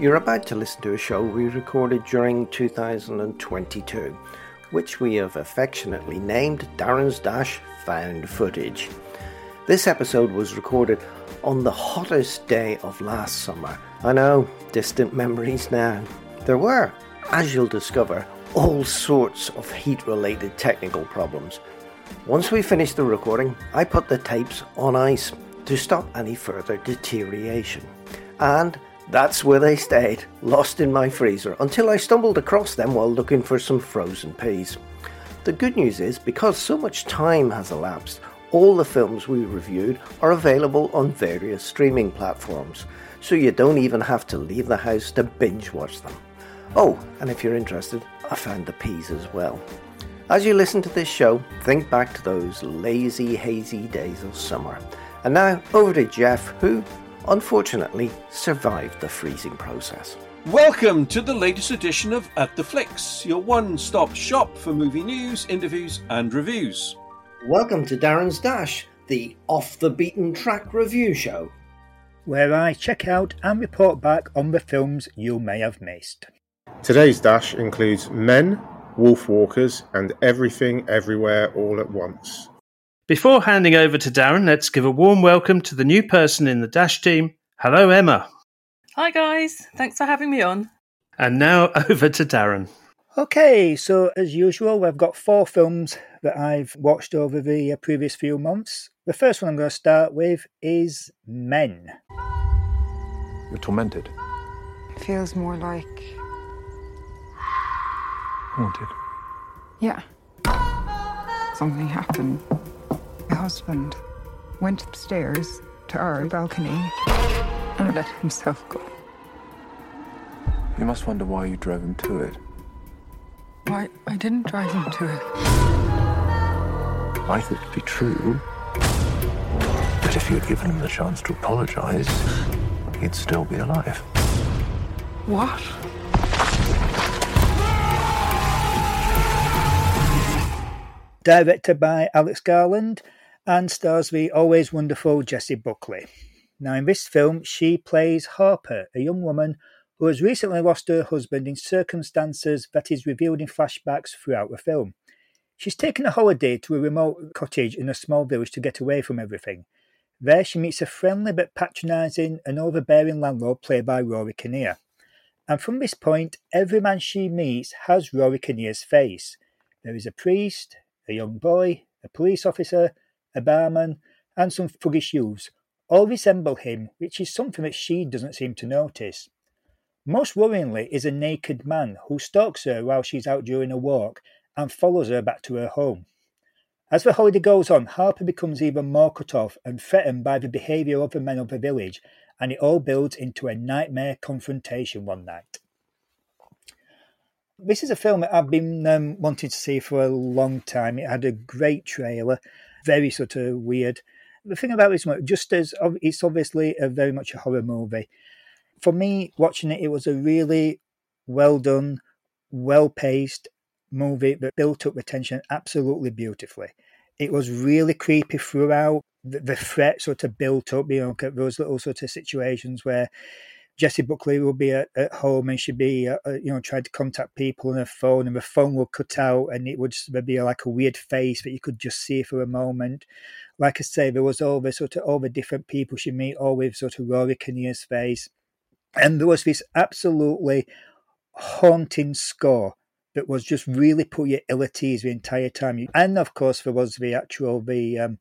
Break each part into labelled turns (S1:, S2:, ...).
S1: You're about to listen to a show we recorded during 2022, which we have affectionately named Darren's Dash Found Footage. This episode was recorded on the hottest day of last summer. I know, distant memories now. There were, as you'll discover, all sorts of heat related technical problems. Once we finished the recording, I put the tapes on ice to stop any further deterioration. And that's where they stayed, lost in my freezer, until I stumbled across them while looking for some frozen peas. The good news is, because so much time has elapsed, all the films we reviewed are available on various streaming platforms, so you don't even have to leave the house to binge watch them. Oh, and if you're interested, I found the peas as well. As you listen to this show, think back to those lazy, hazy days of summer. And now, over to Jeff, who, unfortunately survived the freezing process.
S2: Welcome to the latest edition of At the Flicks, your one stop shop for movie news, interviews, and reviews.
S1: Welcome to Darren's Dash, the off the beaten track review show,
S3: where I check out and report back on the films you may have missed.
S4: Today's Dash includes Men, Wolf Walkers, and Everything Everywhere All at Once.
S5: Before handing over to Darren, let's give a warm welcome to the new person in the Dash team. Hello, Emma.
S6: Hi, guys. Thanks for having me on.
S5: And now over to Darren.
S3: Okay, so as usual, we've got four films that I've watched over the previous few months. The first one I'm going to start with is Men.
S7: You're tormented.
S8: It feels more like.
S7: Haunted.
S8: Yeah. Something happened my husband went upstairs to our balcony and let himself go.
S7: You must wonder why you drove him to it.
S8: Why, I didn't drive him to it.
S7: I thought it'd be true. But if you had given him the chance to apologize, he'd still be alive.
S8: What?
S3: Directed by Alex Garland, and stars the always wonderful Jessie Buckley. Now, in this film, she plays Harper, a young woman who has recently lost her husband in circumstances that is revealed in flashbacks throughout the film. She's taken a holiday to a remote cottage in a small village to get away from everything. There, she meets a friendly but patronising and overbearing landlord played by Rory Kinnear. And from this point, every man she meets has Rory Kinnear's face. There is a priest, a young boy, a police officer, a barman, and some fuggish youths all resemble him, which is something that she doesn't seem to notice. Most worryingly is a naked man who stalks her while she's out during a walk and follows her back to her home. As the holiday goes on, Harper becomes even more cut off and threatened by the behaviour of the men of the village, and it all builds into a nightmare confrontation one night. This is a film that I've been um, wanting to see for a long time. It had a great trailer, very sort of weird. The thing about this movie, just as it's obviously a very much a horror movie, for me watching it, it was a really well done, well paced movie that built up the tension absolutely beautifully. It was really creepy throughout. The, the threat sort of built up, you know, those little sort of situations where Jessie Buckley will be at, at home and she'd be, uh, uh, you know, trying to contact people on her phone and the phone would cut out and it would be like a weird face that you could just see for a moment. Like I say, there was all the sort of all the different people she meet, all with sort of Rory Kinnear's face. And there was this absolutely haunting score that was just really put you ill at ease the entire time. And of course, there was the actual the um,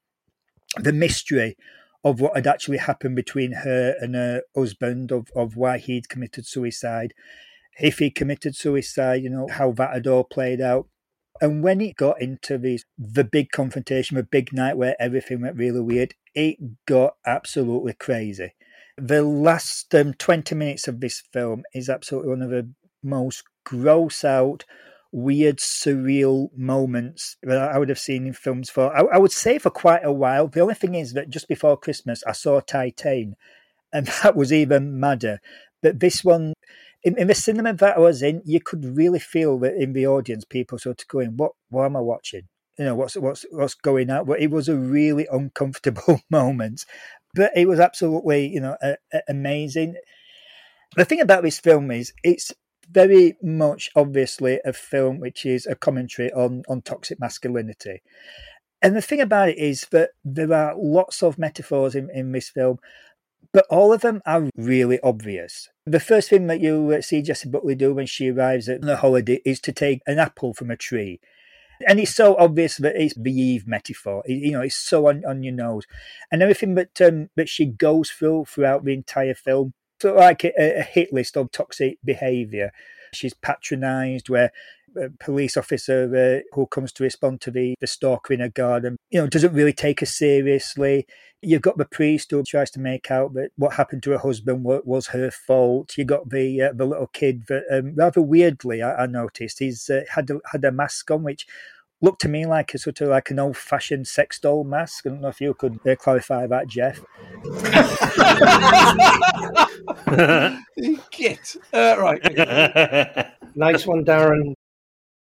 S3: the mystery of what had actually happened between her and her husband, of, of why he'd committed suicide, if he committed suicide, you know, how that had all played out. And when it got into the the big confrontation, the big night where everything went really weird, it got absolutely crazy. The last um, 20 minutes of this film is absolutely one of the most gross out, weird, surreal moments that I would have seen in films for, I, I, would say, for quite a while. The only thing is that just before Christmas, I saw Titane, and that was even madder. But this one, in, in the cinema that I was in, you could really feel that in the audience, people sort of going, "What? What am I watching?" You know what's what's what's going on. But it was a really uncomfortable moment, but it was absolutely, you know, a, a amazing. The thing about this film is it's very much obviously a film which is a commentary on on toxic masculinity. And the thing about it is that there are lots of metaphors in, in this film, but all of them are really obvious. The first thing that you uh, see Jessie Buckley do when she arrives at the holiday is to take an apple from a tree. And it's so obvious that it's the Eve metaphor. It, you know, it's so on, on your nose. And everything that um, that she goes through throughout the entire film, so like a, a hit list of toxic behaviour. She's patronised, where a police officer uh, who comes to respond to the, the stalker in a garden, you know, doesn't really take her seriously. You've got the priest who tries to make out that what happened to her husband was, was her fault. You got the uh, the little kid that um, rather weirdly I, I noticed he's uh, had a, had a mask on which looked to me like a sort of like an old fashioned sex doll mask. I don't know if you could uh, clarify that, Jeff.
S2: Git. Uh, right.
S1: nice one, Darren.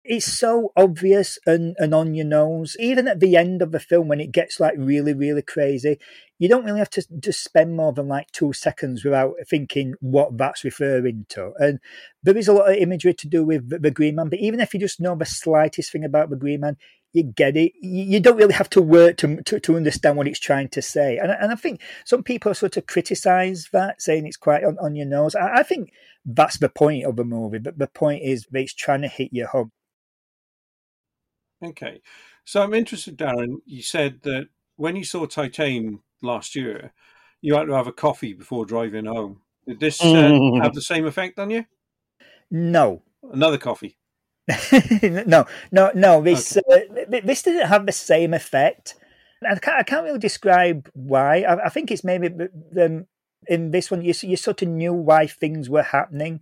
S3: It's so obvious and, and on your nose. Even at the end of the film, when it gets like really, really crazy, you don't really have to just spend more than like two seconds without thinking what that's referring to. And there is a lot of imagery to do with the Green Man, but even if you just know the slightest thing about the Green Man, you get it. You don't really have to work to, to, to understand what it's trying to say. And, and I think some people sort of criticise that, saying it's quite on, on your nose. I, I think that's the point of the movie, but the point is that it's trying to hit your home.
S2: Okay. So I'm interested, Darren. You said that when you saw Titane last year, you had to have a coffee before driving home. Did this uh,
S3: Mm.
S2: have the same effect on you?
S3: No.
S2: Another coffee.
S3: no, no, no. This uh, this didn't have the same effect. I can't, I can't really describe why. I, I think it's maybe the, in this one you you sort of knew why things were happening.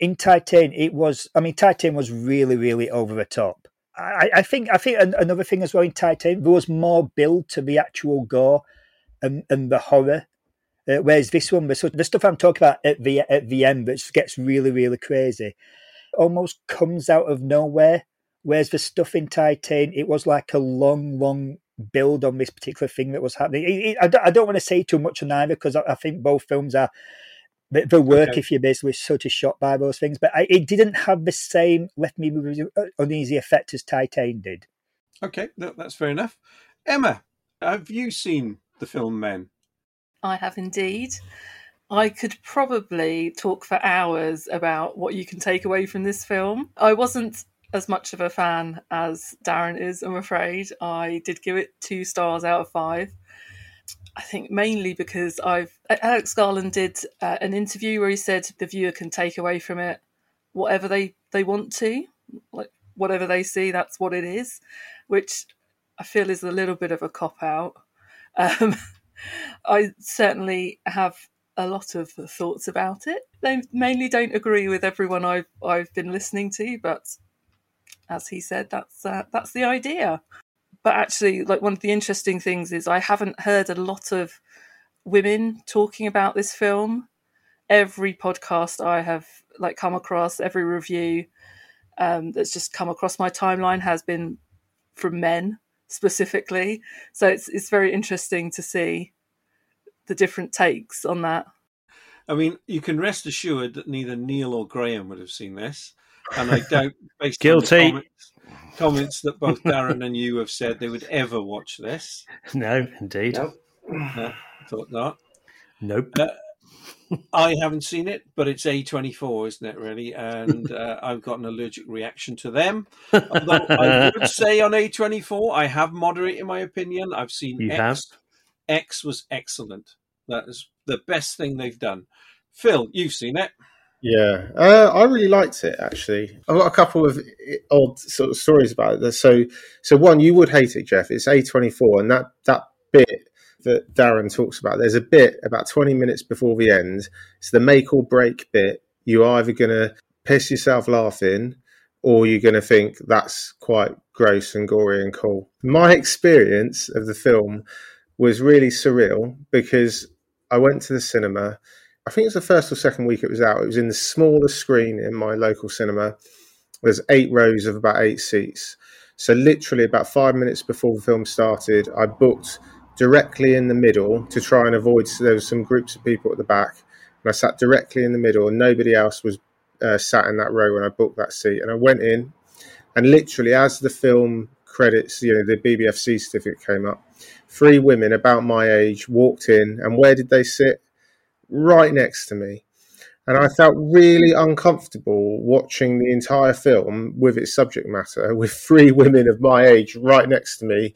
S3: In Titane, it was. I mean, Titane was really, really over the top. I, I think. I think an- another thing as well in Titane, there was more build to the actual gore and, and the horror. Uh, whereas this one, the, the stuff I'm talking about at the at the end, just gets really, really crazy, almost comes out of nowhere. Whereas the stuff in Titane, it was like a long, long build on this particular thing that was happening. It, it, I, don't, I don't want to say too much on either because I, I think both films are they they work
S2: Okay.
S3: if you're basically sort of shot by those things. But I, it didn't have the same left me with uh, an uneasy effect as Titane did.
S2: Okay, that, that's fair enough. Emma, have you seen the film Men?
S6: I have indeed. I could probably talk for hours about what you can take away from this film. I wasn't as much of a fan as Darren is, I'm afraid. I did give it two stars out of five. I think mainly because I've Alex Garland did uh, an interview where he said the viewer can take away from it whatever they they want to, like whatever they see, that's what it is, which I feel is a little bit of a cop out. Um, I certainly have a lot of thoughts about it. They mainly don't agree with everyone I've I've been listening to, but as he said, that's uh, that's the idea. But actually, like one of the interesting things is I haven't heard a lot of women talking about this film. Every podcast I have like come across, every review um, that's just come across my timeline has been from men specifically. So it's it's very interesting to see the different takes on that.
S2: I mean, you can rest assured that neither Neil or Graham would have seen this, and I doubt, based
S5: Guilty.
S2: on the comments, comments that both Darren and you have said, they would ever watch this.
S5: No, indeed.
S1: Nope.
S2: Uh, thought not.
S5: Nope.
S2: Uh, I haven't seen it, but it's A24, isn't it, really? And uh, I've got an allergic reaction to them. Although I would say on A24, I have moderated my opinion. I've seen
S5: You
S2: X.
S5: have?
S2: X was excellent. That is the best thing they've done. Phil, you've seen it.
S4: Yeah, uh, I really liked it actually. I've got a couple of odd sort of stories about it. So, so one, you would hate it, Jeff. It's A twenty four, and that that bit that Darren talks about. There's a bit about twenty minutes before the end. It's the make or break bit. You're either going to piss yourself laughing, or you're going to think that's quite gross and gory and cool. My experience of the film was really surreal because I went to the cinema. I think it was the first or second week it was out. It was in the smallest screen in my local cinema. There's eight rows of about eight seats. So literally about five minutes before the film started, I booked directly in the middle to try and avoid. So there was some groups of people at the back, and I sat directly in the middle, and nobody else was uh, sat in that row when I booked that seat. And I went in, and literally as the film credits, you know, the BBFC certificate came up, three women about my age walked in, and where did they sit? Right next to me. And I felt really uncomfortable watching the entire film with its subject matter, with three women of my age right next to me,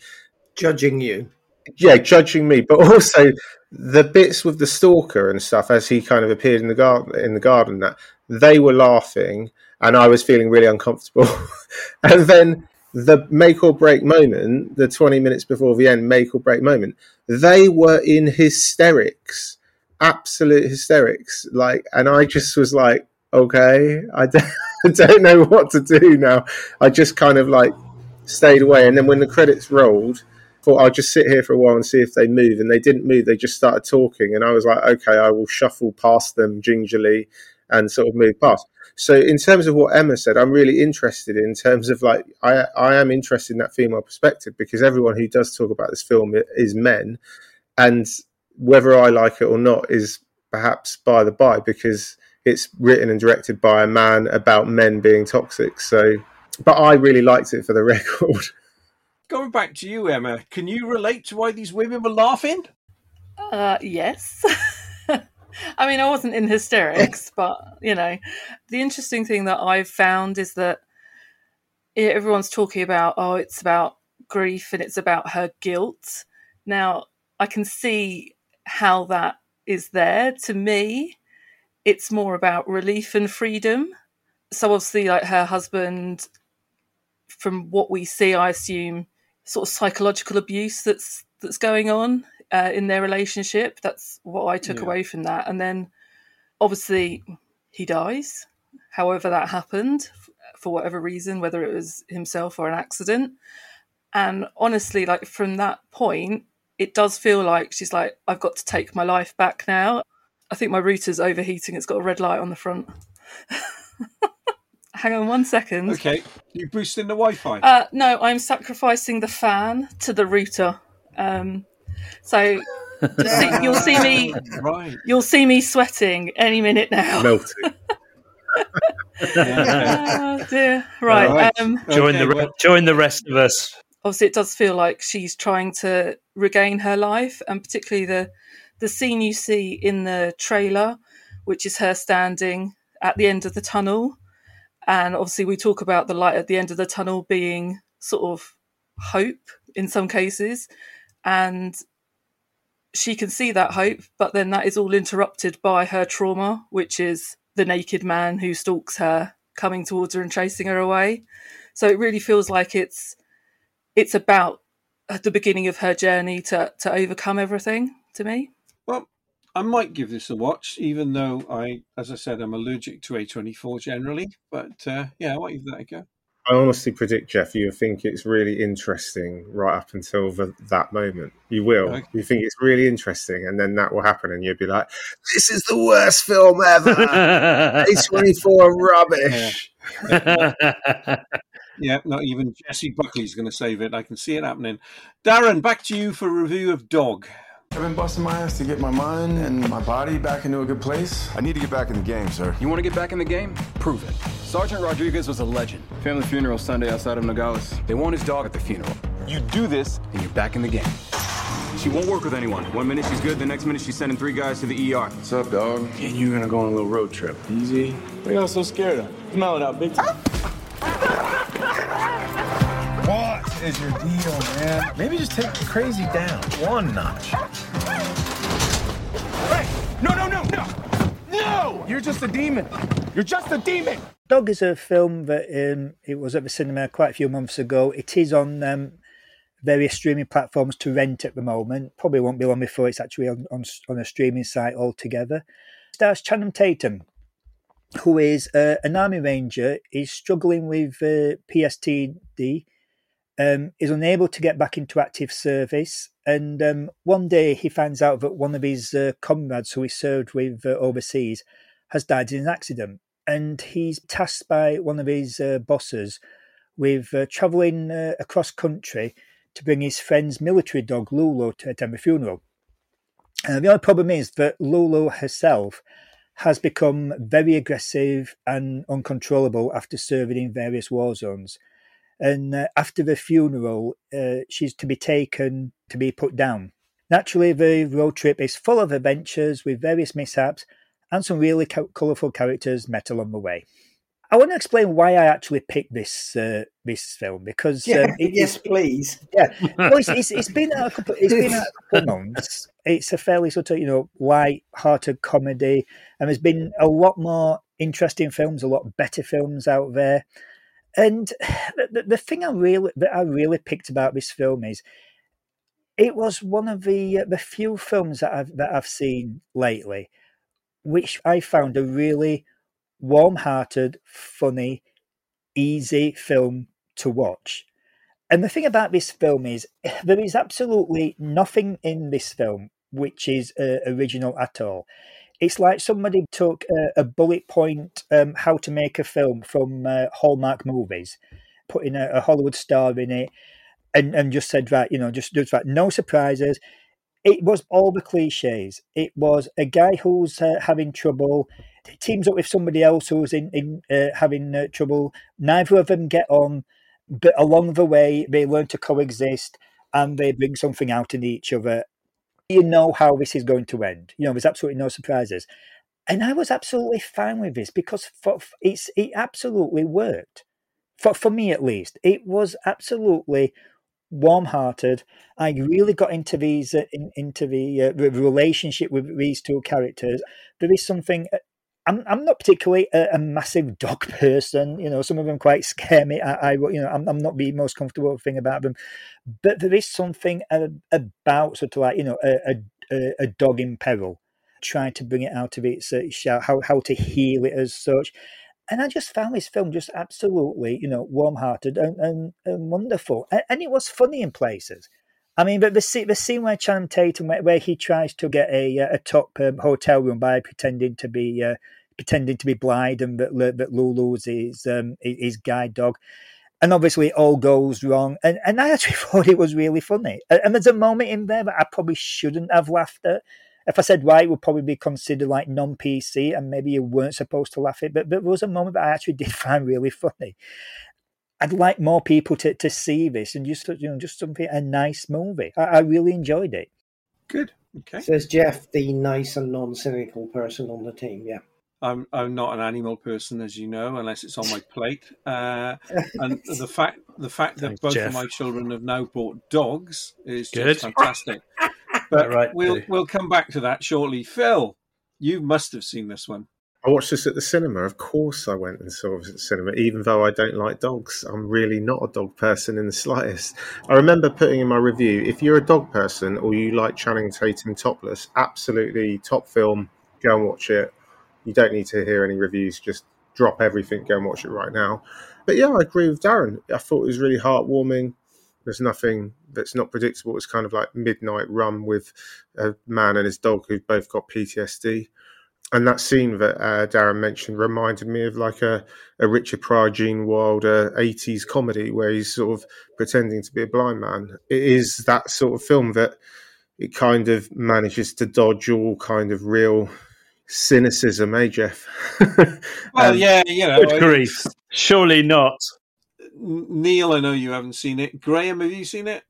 S1: judging you.
S4: Yeah, judging me, but also the bits with the stalker and stuff as he kind of appeared in the garden. In the garden, that they were laughing, and I was feeling really uncomfortable. and then the make or break moment, the twenty minutes before the end make or break moment, they were in hysterics absolute hysterics. Like, and I just was like, okay, I don't, I don't know what to do now. I just kind of like stayed away. And then when the credits rolled, thought I'll just sit here for a while and see if they move. And they didn't move. They just started talking. And I was like, okay, I will shuffle past them gingerly and sort of move past. So in terms of what Emma said, I'm really interested in terms of like I I am interested in that female perspective because everyone who does talk about this film is men, and whether I like it or not is perhaps by the by because it's written and directed by a man about men being toxic. So, but I really liked it for the record.
S2: Going back to you, Emma, can you relate to why these women were laughing?
S6: Uh, yes. I mean, I wasn't in hysterics, but you know, the interesting thing that I've found is that everyone's talking about, oh, it's about grief and it's about her guilt. Now, I can see how that is there. To me, it's more about relief and freedom. So obviously, like her husband, from what we see, I assume sort of psychological abuse that's that's going on uh, in their relationship. That's what I took yeah. away from that. And then, obviously, he dies. However, that happened for whatever reason, whether it was himself or an accident. And honestly, like from that point, it does feel like she's like, I've got to take my life back now. I think my router's overheating. It's got a red light on the front. Hang on one second.
S2: Okay, you boosting the Wi-Fi?
S6: Uh, no, I'm sacrificing the fan to the router. Um, so see, you'll see me.
S2: right.
S6: You'll see me sweating any minute now.
S4: Melting.
S6: oh dear. Right. right. Um,
S5: join okay, the well, join the rest of us
S6: obviously it does feel like she's trying to regain her life and particularly the the scene you see in the trailer which is her standing at the end of the tunnel. And obviously we talk about the light at the end of the tunnel being sort of hope in some cases and she can see that hope but then that is all interrupted by her trauma which is the naked man who stalks her coming towards her and chasing her away. So it really feels like it's it's about the beginning of her journey to to overcome everything to me.
S2: Well, I might give this a watch, even though I, as I said, I'm allergic to A24 generally. But uh, yeah, I might give that a go.
S4: I honestly predict, Jeff, you think it's really interesting right up until the, that moment. You will. Okay. You think it's really interesting, and then that will happen, and you'll be like, "This is the worst film ever. A24 rubbish."
S2: Yeah. Yeah, not even Jessie Buckley's going to save it. I can see it happening. Darren, back to you for a review of Dog.
S9: I've been busting my ass to get my mind and my body back into a good place.
S10: I need to get back in the game, sir.
S11: You want to get back in the game? Prove it. Sergeant Rodriguez was a legend.
S10: Family funeral Sunday outside of Nogales.
S11: They want his dog at the funeral. You do this, and you're back in the game. She won't work with anyone. One minute she's good, the next minute she's sending three guys to the ER.
S10: What's up, dog?
S9: And you're gonna go on a little road trip.
S10: Easy.
S9: What are y'all so scared of? Smell it out, big time. Is your deal, man? Maybe just take the crazy down one notch. Hey! No, no, no, no! No! You're just a demon. You're just a demon.
S3: Dog is a film that um, it was at the cinema quite a few months ago. It is on um, various streaming platforms to rent at the moment. Probably won't be long before it's actually on, on, on a streaming site altogether. Stars Channing Tatum, who is uh, an army ranger, is struggling with uh, PSTD, um, is unable to get back into active service, and um, one day he finds out that one of his uh, comrades, who he served with uh, overseas, has died in an accident, and he's tasked by one of his uh, bosses with uh, travelling across country to bring his friend's military dog Lulu to attend the funeral. Uh, the only problem is that Lulu herself has become very aggressive and uncontrollable after serving in various war zones. And uh, after the funeral, uh, she's to be taken to be put down. Naturally, the road trip is full of adventures with various mishaps and some really colourful characters met along the way. I want to explain why I actually picked this uh, this film because
S1: yeah,
S3: um,
S1: it, yes, please.
S3: Yeah, well, it's, it's, it's been a couple. It's been a couple months. It's a fairly sort of you know light-hearted comedy, and there's been a lot more interesting films, a lot better films out there. And the, the thing I really that I really picked about this film is it was one of the uh, the few films that I've that I've seen lately, which I found a really warm-hearted, funny, easy film to watch. And the thing about this film is there is absolutely nothing in this film which is uh, original at all. It's like somebody took a, a bullet point um, how to make a film from uh, Hallmark movies, putting a, a Hollywood star in it, and, and just said, right, you know, just, just right, no surprises. It was all the cliches. It was a guy who's uh, having trouble teams up with somebody else who's in, in uh, having uh, trouble. Neither of them get on, but along the way, they learn to coexist and they bring something out in each other. You know how this is going to end. You know, there's absolutely no surprises. And I was absolutely fine with this because for, it's it absolutely worked. For, for me, at least, it was absolutely warm-hearted. I really got into these uh, in, into the, uh, the relationship with these two characters. There is something uh, I'm I'm not particularly a, a, massive dog person. You know, some of them quite scare me. I, I you know, I'm, I'm not the most comfortable thing about them, but there is something about sort of like you know a a, a dog in peril, trying to bring it out of its uh, shell, how how to heal it as such. And I just found this film just absolutely, you know, warm-hearted and, and, and wonderful, and, and it was funny in places. I mean, but the scene, the scene where Channing Tatum, where, where he tries to get a a top um, hotel room by pretending to be uh, pretending to be blind and that that Lulu's his um, his guide dog, and obviously it all goes wrong. And and I actually thought it was really funny. And there's a moment in there that I probably shouldn't have laughed at. If I said why, it would probably be considered like non PC, and maybe you weren't supposed to laugh at. But, but there was a moment that I actually did find really funny. I'd like more people to, to see this and just you know just something a nice movie. I, I really enjoyed it.
S2: Good. Okay.
S1: Says Jeff, the nice and non-cynical person on the team. Yeah.
S2: I'm I'm not an animal person, as you know, unless it's on my plate. Uh, and the fact the fact that Thanks, both Jeff. of my children have now bought dogs is just fantastic. But right, we'll we'll come back to that shortly. Phil, you must have seen this one.
S4: I watched this at the cinema. Of course, I went and saw it at the cinema, even though I don't like dogs. I'm really not a dog person in the slightest. I remember putting in my review if you're a dog person or you like Channing Tatum topless, absolutely top film. Go and watch it. You don't need to hear any reviews. Just drop everything, go and watch it right now. But yeah, I agree with Darren. I thought it was really heartwarming. There's nothing that's not predictable. It's kind of like midnight run with a man and his dog who've both got PTSD and that scene that uh, Darren mentioned reminded me of like a, a Richard Pryor, Gene Wilder 80s comedy where he's sort of pretending to be a blind man. It is that sort of film that it kind of manages to dodge all kind of real cynicism, eh, Jeff?
S2: well, um, yeah, you know.
S5: Good grief. Surely not.
S2: Neil, I know you haven't seen it. Graham, have you seen it?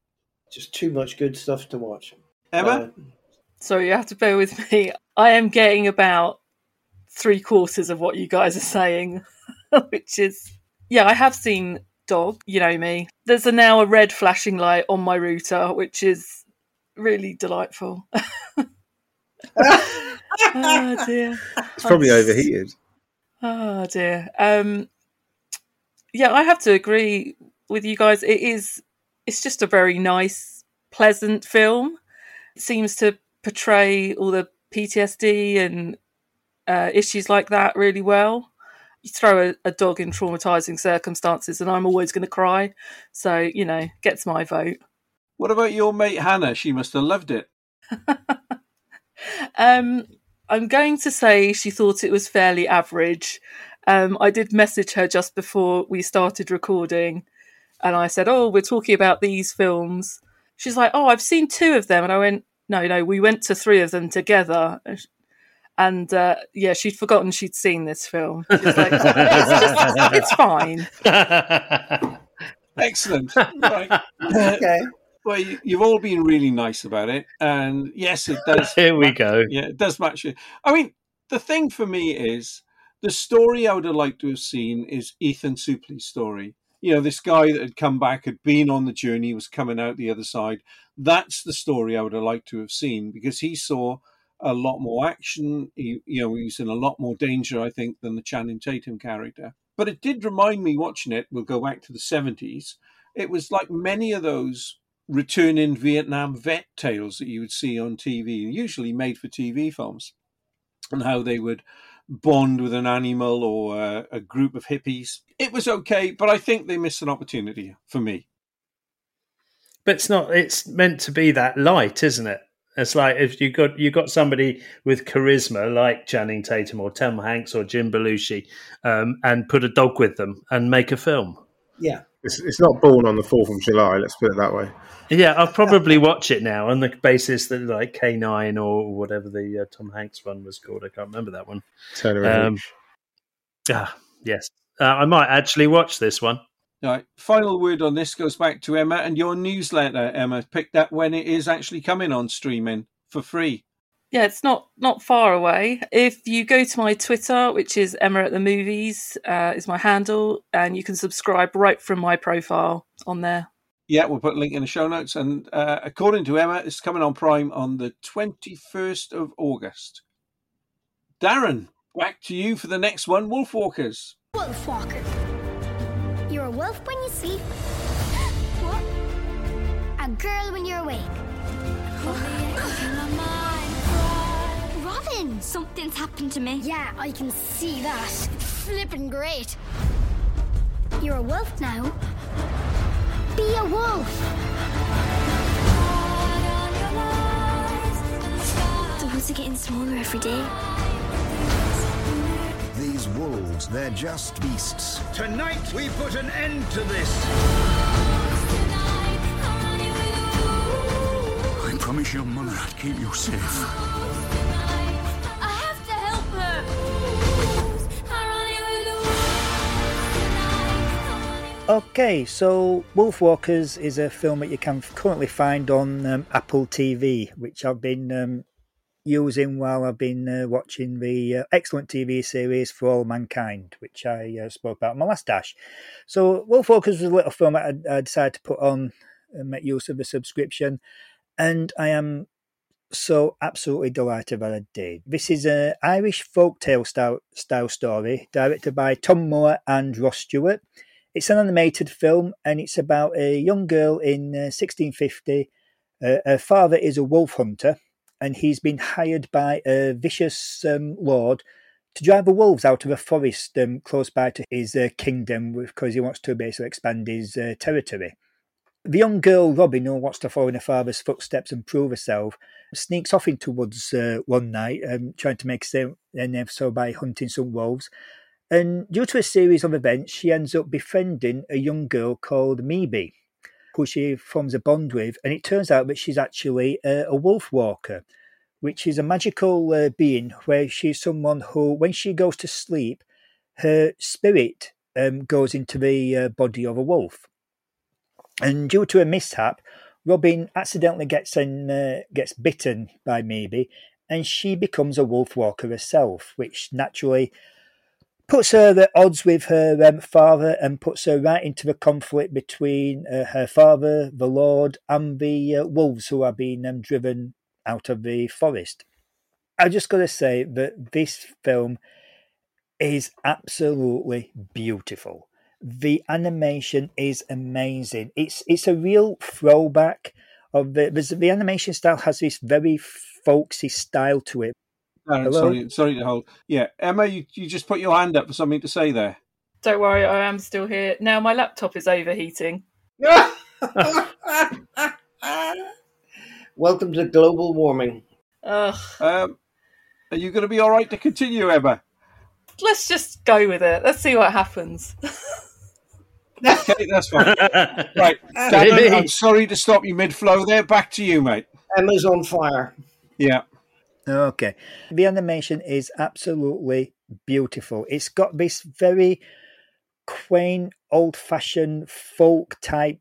S1: Just too much good stuff to watch.
S2: Emma? Uh,
S6: Sorry, you have to bear with me. I am getting about three quarters of what you guys are saying, which is, yeah, I have seen Dog, you know me. There's a, now a red flashing light on my router, which is really delightful. oh dear.
S4: It's probably I'm... overheated.
S6: Oh dear. Um, yeah, I have to agree with you guys. It is. It's just a very nice, pleasant film. It seems to portray all the PTSD and uh, issues like that really well. You throw a, a dog in traumatizing circumstances, and I'm always going to cry. So, you know, gets my vote.
S2: What about your mate Hannah? She must have loved it.
S6: um, I'm going to say she thought it was fairly average. Um, I did message her just before we started recording, and I said, "Oh, we're talking about these films." She's like, "Oh, I've seen two of them," and I went, "No, no, we went to three of them together." And uh, yeah, she'd forgotten she'd seen this film. She's like, "It's, just, it's fine."
S2: Excellent. Right.
S1: Okay.
S2: Well, you, you've all been really nice about it, and yes, it does.
S5: Here we go.
S2: Yeah, it does match it. I mean, the thing for me is the story I would have liked to have seen is Ethan Suplee's story. You know, this guy that had come back, had been on the journey, was coming out the other side. That's the story I would have liked to have seen because he saw a lot more action. He, you know, he was in a lot more danger, I think, than the Channing Tatum character. But it did remind me watching it. We'll go back to the seventies. It was like many of those returning Vietnam vet tales that you would see on TV, usually made for TV films, and how they would bond with an animal or a, a group of hippies. It was okay, but I think they missed an opportunity for me.
S5: But it's not. It's meant to be that light, isn't it? It's like if you got you got somebody with charisma like Channing Tatum or Tom Hanks or Jim Belushi, um, and put a dog with them and make a film.
S1: Yeah.
S4: It's, it's not born on the 4th of July, let's put it that way.
S5: Yeah, I'll probably watch it now on the basis that like K nine or whatever the uh, Tom Hanks one was called. I can't remember that one.
S4: Turner and
S5: Um, ah, yes, uh, I might actually watch this one.
S2: All right. Final word on this goes back to Emma and your newsletter. Emma, pick that when it is actually coming on streaming for free.
S6: Yeah, it's not not far away. If you go to my Twitter, which is Emma at the Movies, uh, is my handle, and you can subscribe right from my profile on there.
S2: Yeah, we'll put a link in the show notes. And uh, according to Emma, it's coming on Prime on the 21st of August. Darren, back to you for the next one Wolfwalkers.
S12: Wolf Walker. You're a wolf when you sleep. A girl when you're awake. Robin, something's happened to me. Yeah, I can see that. It's flipping great. You're a wolf now. Be a wolf. The woods are getting smaller every day.
S13: These wolves, they're just beasts.
S14: Tonight we put an end to this.
S7: I promise your mother I'd keep you safe.
S3: Okay, so Wolfwalkers is a film that you can currently find on um, Apple TV, which I've been um, using while I've been uh, watching the uh, excellent TV series For All Mankind, which I uh, spoke about in my last dash. So, Wolfwalkers was a little film that I, I decided to put on and make use of the subscription, and I am so absolutely delighted that I did. This is an Irish folktale style, style story directed by Tomm Moore and Ross Stewart. It's an animated film and it's about a young girl in uh, 1650. Uh, her father is a wolf hunter and he's been hired by a vicious um, lord to drive the wolves out of a forest um, close by to his uh, kingdom because he wants to basically expand his uh, territory. The young girl, Robin, who wants to follow in her father's footsteps and prove herself, sneaks off into woods uh, one night, um, trying to make a name so by hunting some wolves. And due to a series of events, she ends up befriending a young girl called Mebh, who she forms a bond with. And it turns out that she's actually a, a wolf walker, which is a magical uh, being where she's someone who, when she goes to sleep, her spirit um, goes into the uh, body of a wolf. And due to a mishap, Robin accidentally gets in, uh, gets bitten by Mebh, and she becomes a wolf walker herself, which naturally puts her at odds with her um, father and puts her right into the conflict between uh, her father, the Lord, and the uh, wolves who are being um, driven out of the forest. I just got to say that this film is absolutely beautiful. The animation is amazing. It's it's a real throwback of the the animation style has this very folksy style to it.
S2: Darren,
S3: Hello?
S2: sorry, sorry to hold. Yeah, Emma, you, you just put your hand up for something to say there.
S6: Don't worry, I am still here. Now my laptop is overheating.
S1: Welcome to global warming.
S6: Ugh.
S2: Um, are you going to be all right to continue, Emma?
S6: Let's just go with it. Let's see what happens.
S2: okay, that's fine. right, Darren, I'm sorry to stop you mid-flow there. Back to you, mate.
S1: Emma's on fire.
S2: Yeah.
S3: Okay. The animation is absolutely beautiful. It's got this very quaint, old fashioned folk type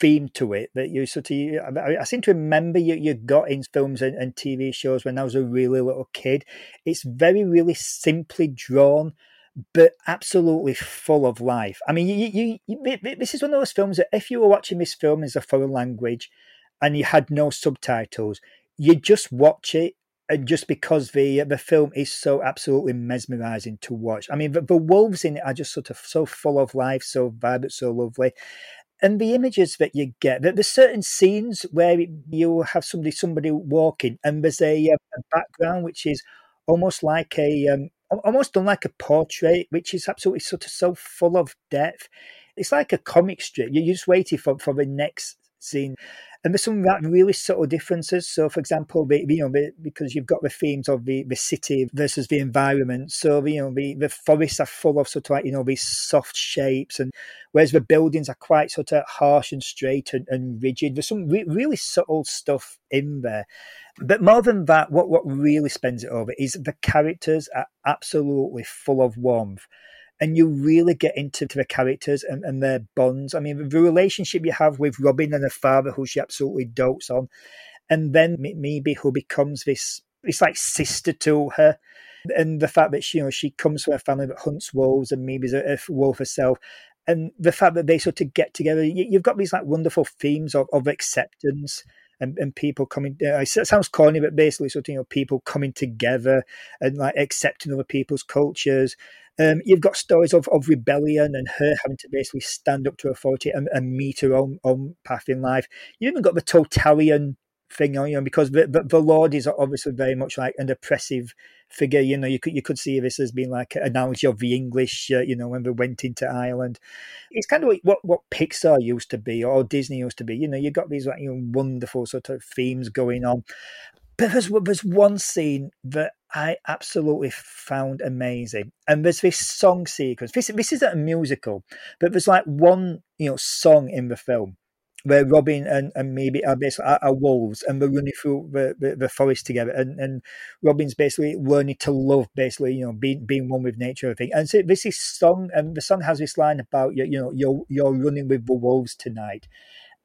S3: theme to it that you sort of I, seem to remember you, you got in films and, and TV shows when I was a really little kid. It's very, really simply drawn but absolutely full of life. I mean, you, you, you, this is one of those films that if you were watching this film as a foreign language and you had no subtitles, you just watch it and just because the uh, the film is so absolutely mesmerizing to watch. I mean, the, the wolves in it are just sort of so full of life, so vibrant, so lovely. And the images that you get, there's certain scenes where you have somebody somebody walking, and there's a, uh, a background which is almost like a um, almost done like a portrait, which is absolutely sort of so full of depth. It's like a comic strip. You're just waiting for, for the next scene. And there's some really subtle differences. So, for example, the, you know, the, because you've got the themes of the, the city versus the environment. So, you know, the, the forests are full of sort of like, you know, these soft shapes, and whereas the buildings are quite sort of harsh and straight and, and rigid. There's some re- really subtle stuff in there. But more than that, what, what really spends it over is the characters are absolutely full of warmth and you really get into the characters and, and their bonds. I mean, the relationship you have with Robin and her father, who she absolutely dotes on, and then maybe who becomes this, it's like sister to her. And the fact that she, you know, she comes from a family that hunts wolves and maybe is a, a wolf herself, and the fact that they sort of get together, you, have got these like wonderful themes of, of acceptance and, and people coming. It sounds corny, but basically, sort of you know, people coming together and like accepting other people's cultures. Um, you've got stories of, of rebellion and her having to basically stand up to authority and, and meet her own, own path in life. You've even got the totalitarian thing on you know, because the, the, the, Lord is obviously very much like an oppressive figure. You know, you could you could see this as being like an analogy of the English. Uh, you know, when they went into Ireland, it's kind of like what what Pixar used to be or Disney used to be. You know, you've got these like you know wonderful sort of themes going on. But there's there's one scene that I absolutely found amazing, and there's this song sequence. This this isn't a musical, but there's like one you know song in the film where Robin and, and maybe are basically are, are wolves and we're running through the, the, the, forest together and, and Robin's basically learning to love basically, you know, being being one with nature everything. And so this is song and the song has this line about you, you know, you're you're running with the wolves tonight.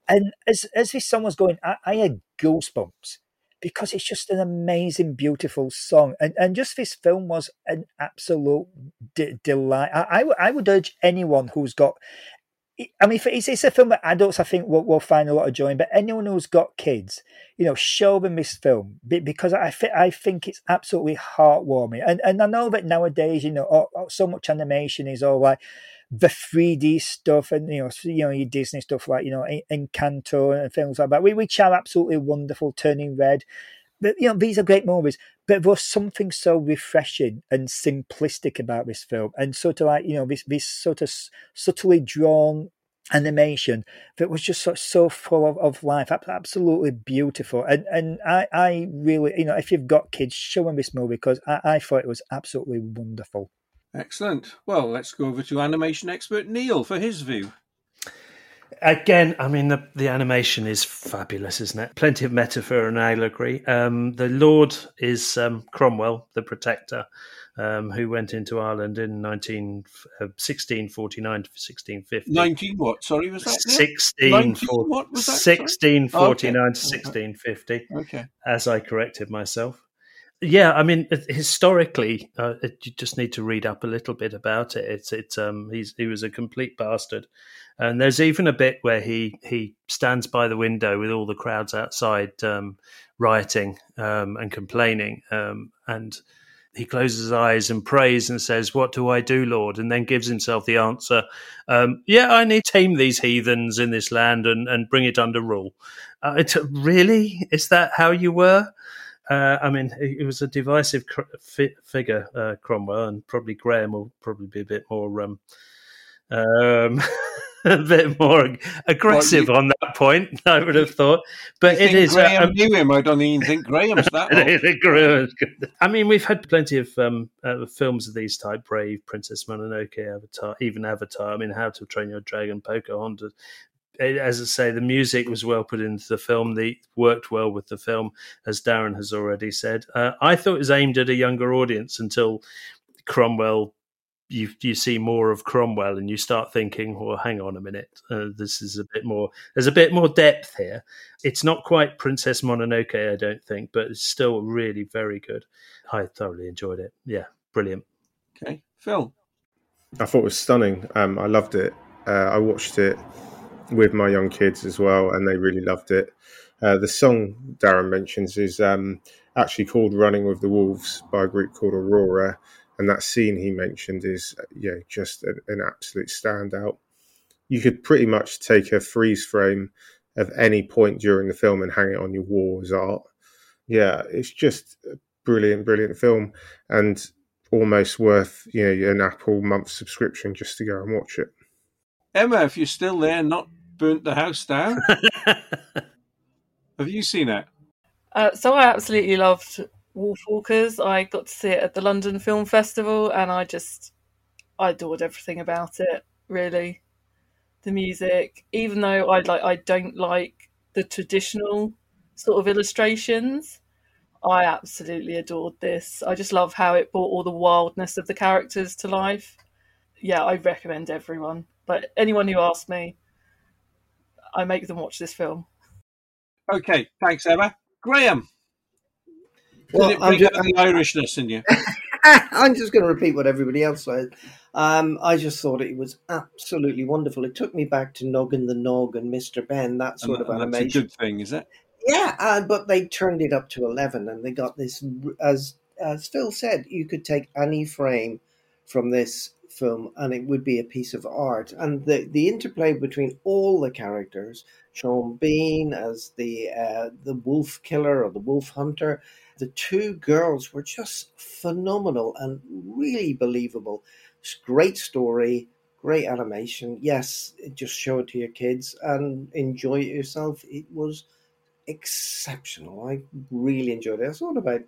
S3: And as as this song was going, I, I had goosebumps because it's just an amazing, beautiful song. And and just this film was an absolute de- delight. I, I would urge anyone who's got I mean, it's, it's a film that adults I think will, will find a lot of joy in, but anyone who's got kids, you know, show them this film because I, I think it's absolutely heartwarming. And and I know that nowadays, you know, so much animation is all like the 3D stuff and you know, you know, your Disney stuff like you know, Encanto and films like that, which are absolutely wonderful. Turning Red, but you know, these are great movies. But there was something so refreshing and simplistic about this film, and sort of like you know, this this sort of subtly drawn animation that was just so, so full of, of life absolutely beautiful. And and I, I really you know if you've got kids show them this movie because I, I thought it was absolutely wonderful.
S2: Excellent. Well let's go over to animation expert neil for his view
S5: Again, I mean the the animation is fabulous, isn't it? Plenty of metaphor and allegory. Um, the Lord is um, Cromwell, the Protector, um, who went into Ireland in 19, uh, 1649 to 1650.
S2: 19 what? Sorry, was that?
S5: 16, 19, what was that? 1649 okay. to 1650.
S2: Okay.
S5: As I corrected myself. Yeah, I mean, historically, uh, you just need to read up a little bit about it. It's it's um he's he was a complete bastard, and there's even a bit where he he stands by the window with all the crowds outside um, rioting um, and complaining, um, and he closes his eyes and prays and says, "What do I do, Lord?" And then gives himself the answer, um, "Yeah, I need to tame these heathens in this land and and bring it under rule." Uh, really, is that how you were? Uh, I mean, he was a divisive cr- fi- figure, uh, Cromwell, and probably Graham will probably be a bit more um, um, a bit more aggressive well, you, on that point. I would have thought, but it is.
S2: Graham uh, knew him. I don't even think Graham's that.
S5: I mean, we've had plenty of um, uh, films of these type: Brave, Princess Mononoke, Avatar, even Avatar. I mean, How to Train Your Dragon, Pocahontas. As I say, the music was well put into the film. The worked well with the film, as Darren has already said. Uh, I thought it was aimed at a younger audience until Cromwell you you see more of Cromwell and you start thinking, well, hang on a minute, uh, this is a bit more. There's a bit more depth here. It's not quite Princess Mononoke, I don't think, but it's still really very good. I thoroughly enjoyed it. Yeah, brilliant.
S2: Okay, Phil.
S4: I thought it was stunning. Um, I loved it. Uh, I watched it with my young kids as well, and they really loved it. Uh, the song Darren mentions is um, actually called "Running with the Wolves" by a group called Aurora and that scene he mentioned is yeah just an, an absolute standout. You could pretty much take a freeze frame of any point during the film and hang it on your wall as art. Yeah, it's just a brilliant, brilliant film, and almost worth you know an Apple month subscription just to go and watch it.
S2: Emma, if you're still there, not burnt the house down. Have you seen it?
S6: Uh, so I absolutely loved Wolfwalkers. I got to see it at the London Film Festival, and I just I adored everything about it. Really, the music, even though I like I don't like the traditional sort of illustrations. I absolutely adored this. I just love how it brought all the wildness of the characters to life. Yeah, I recommend everyone. But anyone who asks me, I make them watch this film.
S2: Okay, thanks, Emma. Graham. Well, I'm just, the Irishness in you.
S1: I'm just going to repeat what everybody else said. Um, I just thought it was absolutely wonderful. It took me back to Noggin the Nog and Mr. Benn, that sort
S2: and,
S1: of animation.
S2: That's a good thing, is it?
S1: Yeah, uh, but they turned it up to 11 and they got this, as, as Phil said, you could take any frame from this film and it would be a piece of art. And the, the interplay between all the characters, Sean Bean as the, uh, the wolf killer or the wolf hunter, the two girls were just phenomenal and really believable. Great story, great animation. Yes, just show it to your kids and enjoy it yourself. It was exceptional. I really enjoyed it. I saw it about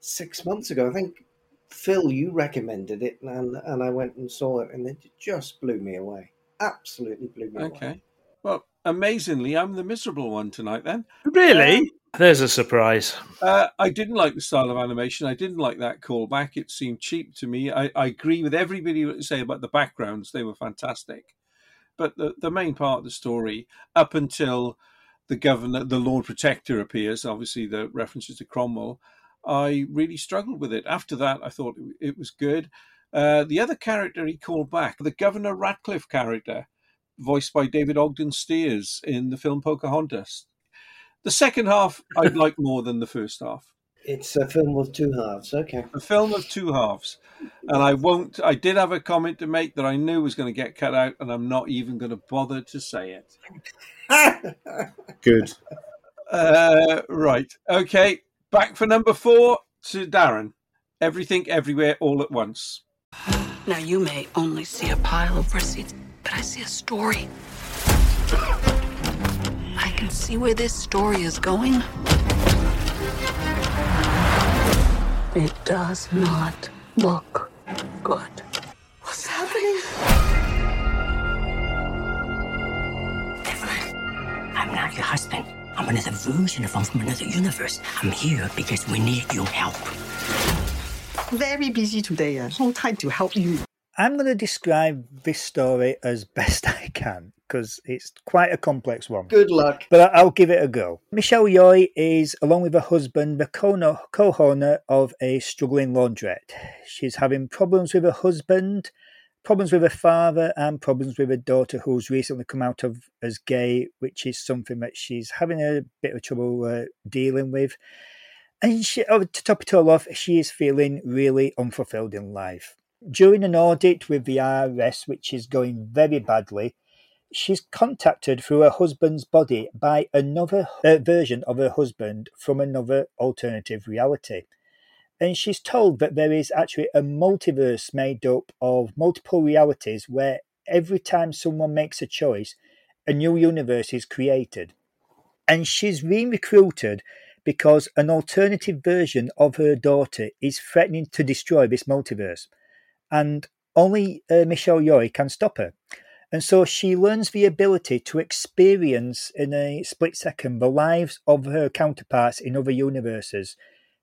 S1: six months ago. I think Phil, you recommended it, and and I went and saw it, and it just blew me away. Absolutely blew me
S2: okay.
S1: away. Okay.
S2: Well, amazingly, I'm the miserable one tonight. Then
S5: really. Um, there's a surprise.
S2: Uh, I didn't like the style of animation. I didn't like that callback. It seemed cheap to me. I, I agree with everybody what say about the backgrounds. They were fantastic. But the, the main part of the story, up until the governor, the Lord Protector appears, obviously the references to Cromwell, I really struggled with it. After that, I thought it was good. Uh, the other character he called back, the Governor Ratcliffe character, voiced by David Ogden Stiers in the film Pocahontas, the second half I'd like more than the first half.
S1: It's a film of two halves. Okay.
S2: A film of two halves. And I won't, I did have a comment to make that I knew was going to get cut out, and I'm not even going to bother to say
S4: it. Good.
S2: Uh, right. Okay. Back for number four to Darren. Everything, everywhere, all at once.
S15: Now, you may only see a pile of receipts, but I see a story I can see where this story is going. It does not look good.
S16: What's happening?
S17: Evelyn, I'm not your husband. I'm another version of him from another universe. I'm here because we need your help.
S16: Very busy today. Uh, no time to help you.
S3: I'm going to describe this story as best I can because it's quite a complex one.
S1: Good luck.
S3: But I'll give it a go. Michelle Yeoh is, along with her husband, the co owner of a struggling laundrette. She's having problems with her husband, problems with her father, and problems with her daughter, who's recently come out of as gay, which is something that she's having a bit of trouble uh, dealing with. And she, oh, to top it all off, she is feeling really unfulfilled in life. During an audit with the IRS, which is going very badly, she's contacted through her husband's body by another uh, version of her husband from another alternative reality. And she's told that there is actually a multiverse made up of multiple realities where every time someone makes a choice, a new universe is created. And she's been recruited because an alternative version of her daughter is threatening to destroy this multiverse. And only uh, Michelle Yeoh can stop her. And so she learns the ability to experience in a split second the lives of her counterparts in other universes,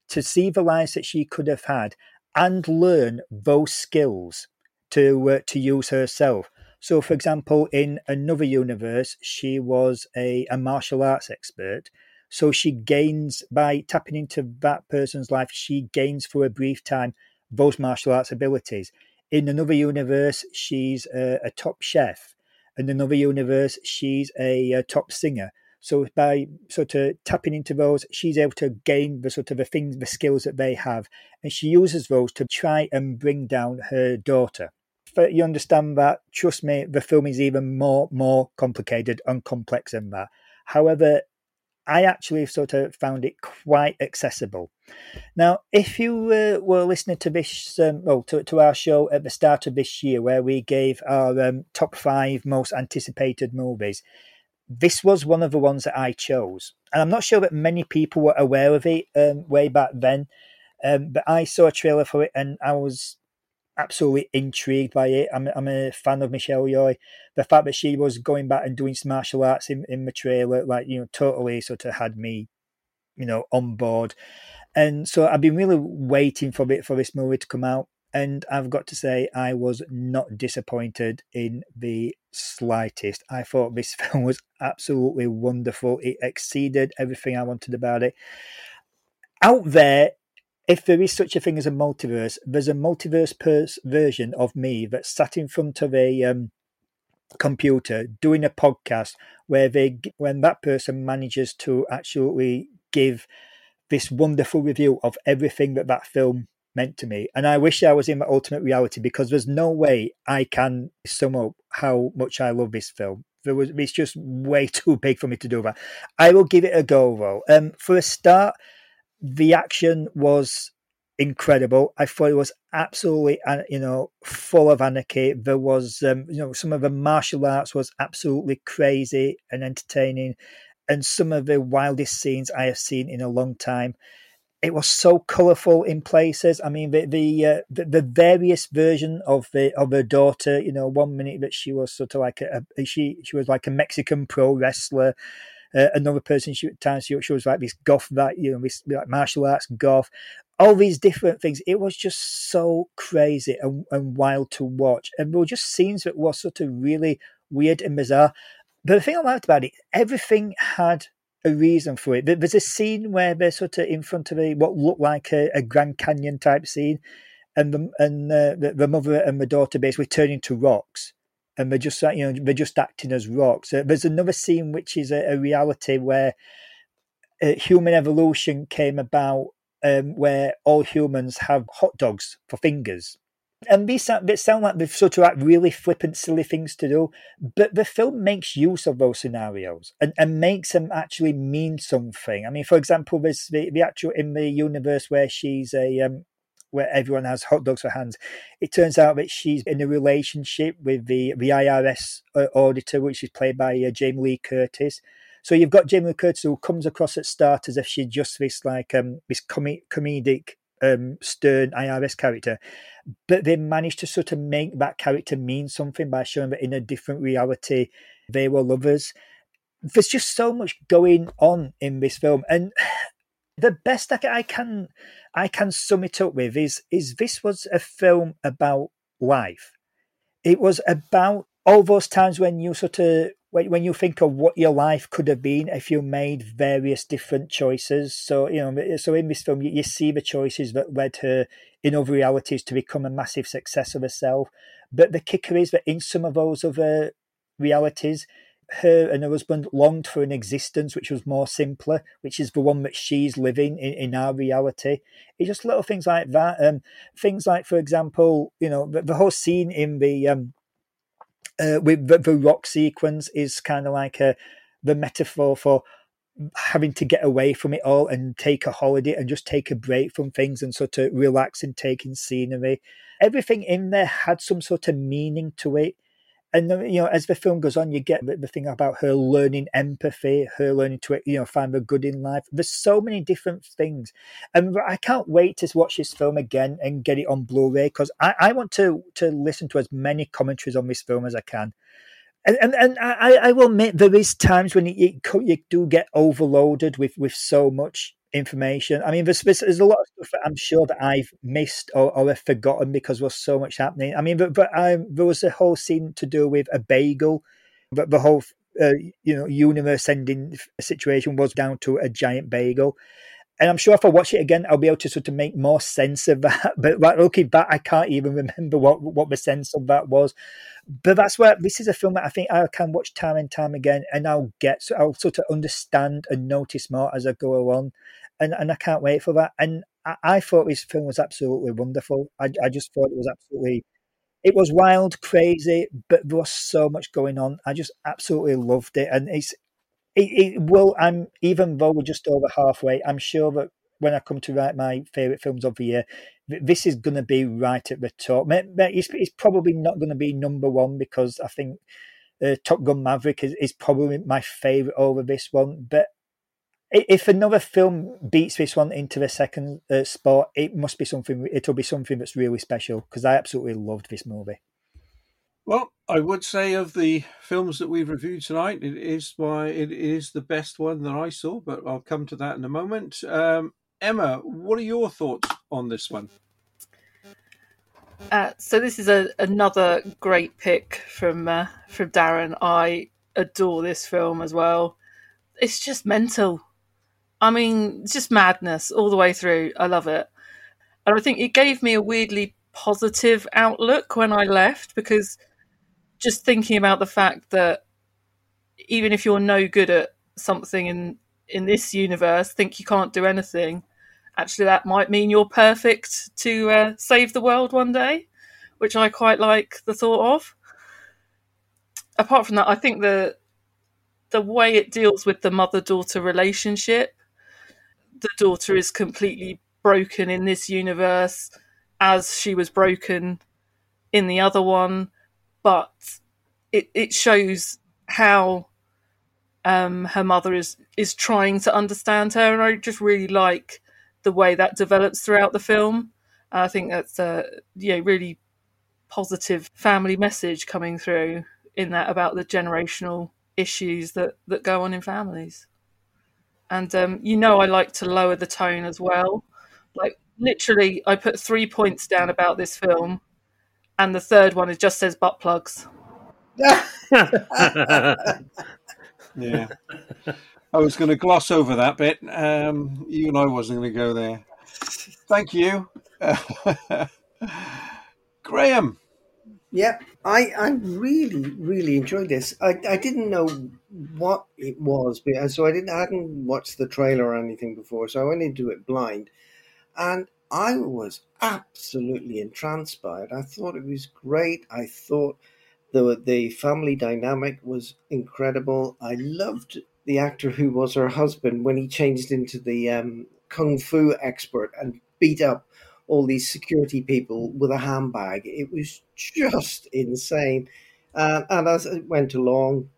S3: to see the lives that she could have had, and learn those skills to uh, to use herself. So, for example, in another universe, she was a, a martial arts expert. So she gains by tapping into that person's life, she gains for a brief time those martial arts abilities. In another universe, she's a, a top chef. In another universe, she's a, a, top singer. So by sort of tapping into those, she's able to gain the sort of the things, the skills that they have, and she uses those to try and bring down her daughter. But you understand that? Trust me, the film is even more more complicated and complex than that. However, I actually sort of found it quite accessible. Now, if you uh, were listening to this, um, well, to, to our show at the start of this year, where we gave our um, top five most anticipated movies, this was one of the ones that I chose. And I'm not sure that many people were aware of it um, way back then, um, but I saw a trailer for it and I was absolutely intrigued by it. I'm, I'm a fan of Michelle Yeoh. The fact that she was going back and doing some martial arts in, in the trailer, like, you know, totally sort of had me, you know, on board. And so I've been really waiting for it for this movie to come out. And I've got to say, I was not disappointed in the slightest. I thought this film was absolutely wonderful. It exceeded everything I wanted about it. Out there, if there is such a thing as a multiverse, there's a multiverse pers- version of me that sat in front of a um, computer doing a podcast where they, when that person manages to actually give this wonderful review of everything that that film meant to me. And I wish I was in my ultimate reality because there's no way I can sum up how much I love this film. There was, it's just way too big for me to do that. I will give it a go though. Um, for a start, the action was incredible. I thought it was absolutely, you know, full of anarchy. There was, um, you know, some of the martial arts was absolutely crazy and entertaining, and some of the wildest scenes I have seen in a long time. It was so colourful in places. I mean, the the, uh, the, the various version of the of her daughter. You know, one minute that she was sort of like a, a she she was like a Mexican pro wrestler uh, another person she at times she, she was like this goth that you know this like martial arts goth all these different things it was just so crazy and, and wild to watch and there were just scenes that were sort of really weird and bizarre but the thing I liked about it everything had a reason for it there's a scene where they're sort of in front of a what looked like a, a Grand Canyon type scene and the and uh, the, the mother and the daughter basically turn into rocks and they're just you know they're just acting as rocks. Uh, there's another scene which is a, a reality where uh, human evolution came about, um, where all humans have hot dogs for fingers. And these sound, they like they've sort of like really flippant, silly things to do, but the film makes use of those scenarios and, and makes them actually mean something. I mean, for example, there's the, the actual in the universe where she's a um, where everyone has hot dogs for hands. It turns out that she's in a relationship with the the IRS uh, auditor, which is played by uh, Jamie Lee Curtis. So you've got Jamie Lee Curtis who comes across at start as if she's just this like um this com- comedic um, stern IRS character, but they managed to sort of make that character mean something by showing that in a different reality they were lovers. There's just so much going on in this film, and the best I can I can sum it up with is is this was a film about life. It was about all those times when you sort of when you think of what your life could have been if you made various different choices. So you know, so in this film, you, you see the choices that led her in other realities to become a massive success of herself. But the kicker is that in some of those other realities, her and her husband longed for an existence which was more simpler, which is the one that she's living in, in our reality. It's just little things like that. Um, things like, for example, you know, the, the whole scene in the um, uh, with the, the rock sequence is kind of like a the metaphor for having to get away from it all and take a holiday and just take a break from things and sort of relax and take in scenery. Everything in there had some sort of meaning to it and you know, as the film goes on, you get the, the thing about her learning empathy, her learning to you know find the good in life. There's so many different things, and I can't wait to watch this film again and get it on Blu-ray because I, I want to to listen to as many commentaries on this film as I can. And, and, and I, I will admit there is times when you, you do get overloaded with, with so much information. I mean, there's, there's, a lot of stuff I'm sure that I've missed or, or have forgotten because there's so much happening. I mean, but, but um, there was a whole scene to do with a bagel, but the whole uh, you know universe ending situation was down to a giant bagel. And I'm sure if I watch it again, I'll be able to sort of make more sense of that. But looking back, I can't even remember what what the sense of that was. But that's where this is a film that I think I can watch time and time again, and I'll get so I'll sort of understand and notice more as I go along, and and I can't wait for that. And I, I thought this film was absolutely wonderful. I I just thought it was absolutely. It was wild, crazy, but there was so much going on. I just absolutely loved it, and it's it, it will. I'm even though we're just over halfway. I'm sure that when I come to write my favorite films of the year, this is going to be right at the top. It's, it's probably not going to be number one because I think uh, Top Gun Maverick is, is probably my favorite over this one. But if another film beats this one into the second uh, spot, it must be something. It'll be something that's really special because I absolutely loved this movie.
S2: Well, I would say of the films that we've reviewed tonight, it is why it is the best one that I saw, but I'll come to that in a moment. Um, Emma, what are your thoughts on this one?
S6: Uh, so this is a, another great pick from uh, from Darren. I adore this film as well. It's just mental. I mean, just madness all the way through. I love it, and I think it gave me a weirdly positive outlook when I left because just thinking about the fact that even if you're no good at something in in this universe, think you can't do anything, actually that might mean you're perfect to uh, save the world one day, which I quite like the thought of. Apart from that, I think the the way it deals with the mother daughter relationship, the daughter is completely broken in this universe as she was broken in the other one but it, it shows how um, her mother is is trying to understand her, and I just really like the way that develops throughout the film. I think that's a know, really positive family message coming through in that about the generational issues that that go on in families. And um, you know, I like to lower the tone as well. Like literally, I put three points down about this film and the third one it just says butt plugs.
S2: yeah. I was going to gloss over that bit. Um, you and I wasn't going to go there. Thank you. Graham.
S1: Yeah, I, I really, really enjoyed this. I, I didn't know what it was, so I didn't I hadn't watched the trailer or anything before, so I went into it blind. And I was absolutely entranced by it. I thought it was great. I thought the the family dynamic was incredible. I loved the actor who was her husband when he changed into the um, kung fu expert and beat up all these security people with a handbag. It was just insane. Uh, and as it went along,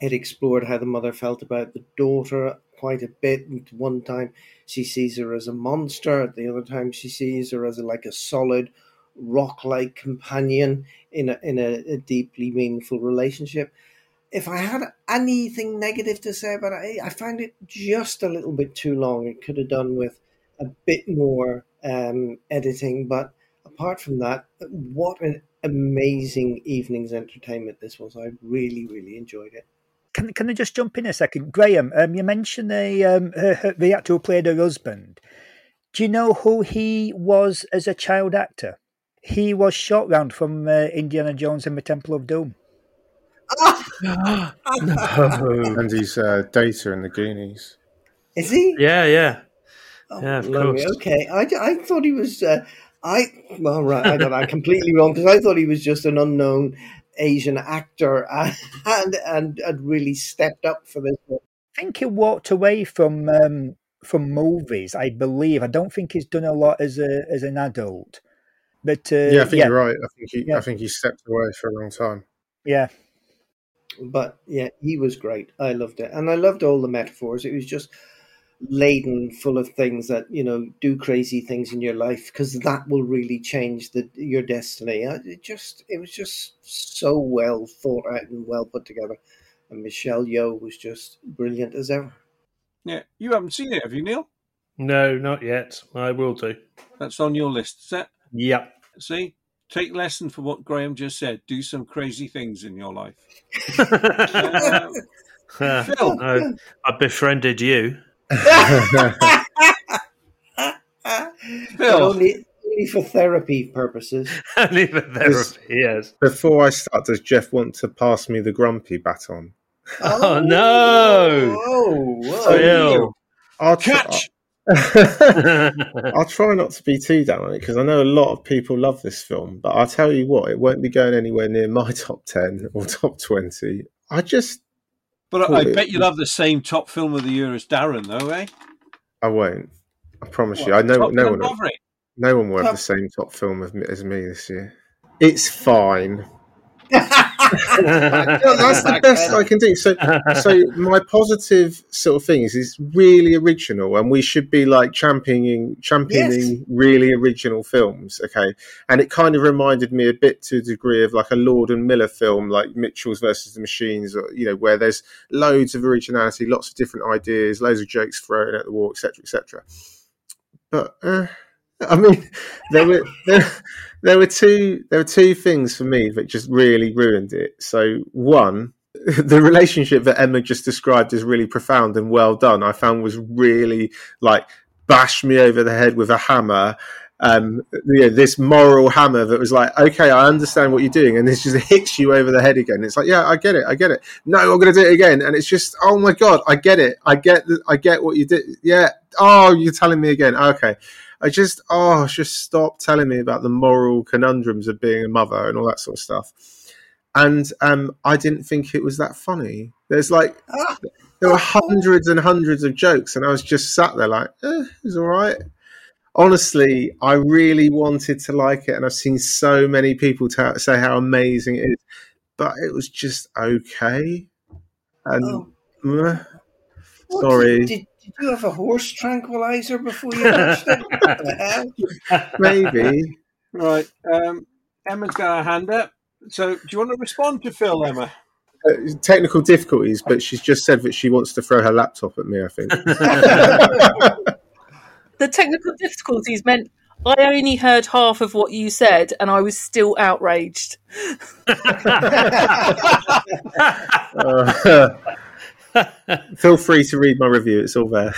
S1: it explored how the mother felt about the daughter quite a bit. And one time she sees her as a monster, the other time she sees her as a, like a solid rock-like companion in a in a, a, deeply meaningful relationship. If I had anything negative to say about it, I find it just a little bit too long. It could have done with a bit more um, editing, but apart from that, what an amazing evening's entertainment this was. I really, really enjoyed it
S3: can can I just jump in a second, Graham? Um, you mentioned the um, her, her, the actor who played her husband. Do you know who he was as a child actor? He was Short Round from uh, Indiana Jones and the Temple of Doom.
S4: no. And he's uh, Data in the Goonies.
S1: Is he?
S5: Yeah, yeah.
S1: Oh, yeah, of course. Okay, I, I thought he was. Uh, I well, right. I got that completely wrong because I thought he was just an unknown Asian actor and and and really stepped up for this.
S3: I think he walked away from um, from movies. I believe. I don't think he's done a lot as a as an adult. But uh,
S4: yeah, I think yeah. you're right. I think he yeah. I think he stepped away for a long time.
S3: Yeah.
S1: But yeah, he was great. I loved it. And I loved all the metaphors. It was just laden full of things that, you know, do crazy things in your life because that will really change the your destiny. I- It just it was just so well thought out and well put together. And Michelle Yeoh was just brilliant as ever.
S2: Yeah, you haven't seen it, have you, Neil?
S5: No, not yet. I will do.
S2: That's on your list, is that
S5: Yep.
S2: See, take lesson from what Graham just said. Do some crazy things in your life. Um, Phil.
S5: I, I befriended you.
S1: But only, only for therapy purposes.
S5: Only for therapy, yes.
S4: Before I start, does Jeff want to pass me the grumpy baton?
S5: Oh, oh no!
S1: Oh, whoa.
S5: Phil.
S4: I'll catch. I'll try not to be too down on it because I know a lot of people love this film, but I'll tell you what, it won't be going anywhere near my top 10 or top 20. I just.
S2: But I, I bet you'll have the same top film of the year as Darren, though, eh?
S4: I won't. I promise you. I know
S2: Top
S4: no one. No one will have the same top film as me this year. It's fine. That's the best I can do. So, so my positive sort of thing is it's really original, and we should be like championing championing really original films. Okay, and it kind of reminded me a bit to a degree of like a Lord and Miller film, like Mitchells versus the Machines, or you know, where there's loads of originality, lots of different ideas, loads of jokes thrown at the wall, etc., etc. But uh, I mean, there were there, there were two there were two things for me that just really ruined it. So one, the relationship that Emma just described is really profound and well done, I found was really like bash me over the head with a hammer. Um, you know, this moral hammer that was like, okay, I understand what you're doing, and this just hits you over the head again. It's like, yeah, I get it, I get it. No, I'm going to do it again, and it's just, oh my god, I get it, I get, I get what you did. Yeah, oh, you're telling me again. Okay, I just, oh, just stop telling me about the moral conundrums of being a mother and all that sort of stuff. And um, I didn't think it was that funny. There's like, there were hundreds and hundreds of jokes, and I was just sat there like, eh, it's all right. Honestly, I really wanted to like it, and I've seen so many people ta say how amazing it is, but it was just okay. And meh.
S1: What,
S4: sorry,
S1: Did, did you have a horse tranquilizer before you watched it? What the hell?
S4: maybe.
S2: Right. Um, Emma's got her hand up. So, do you want to respond to Phil, Emma?
S4: Uh, technical difficulties, but she's just said that she wants to throw her laptop at me. I think.
S6: The technical difficulties meant I only heard half of what you said, and I was still outraged.
S4: Uh, feel free to read my review; it's all there.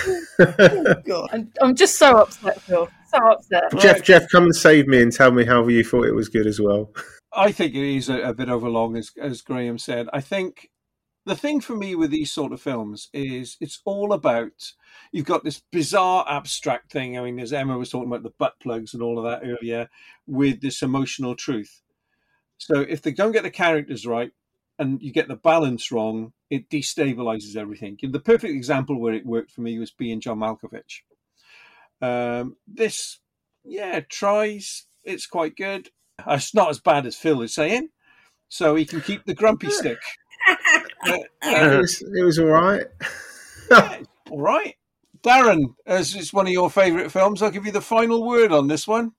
S6: Oh, I'm, I'm just so upset, Phil. So upset.
S4: Jeff, Jeff, come and save me and tell me how you thought it was good as well.
S2: I think it is a, a bit overlong, as as Graham said. I think the thing for me with these sort of films is it's all about you've got this bizarre abstract thing. I mean, as Emma was talking about the butt plugs and all of that earlier, with this emotional truth. So if they don't get the characters right and you get the balance wrong, it destabilizes everything. The perfect example where it worked for me was being John Malkovich. Um, this, yeah, tries. It's quite good. It's not as bad as Phil is saying, so he can keep the grumpy stick. Uh,
S4: It was, it was all right.
S2: all right, Darren, as it's one of your favourite films, I'll give you the final word on this one.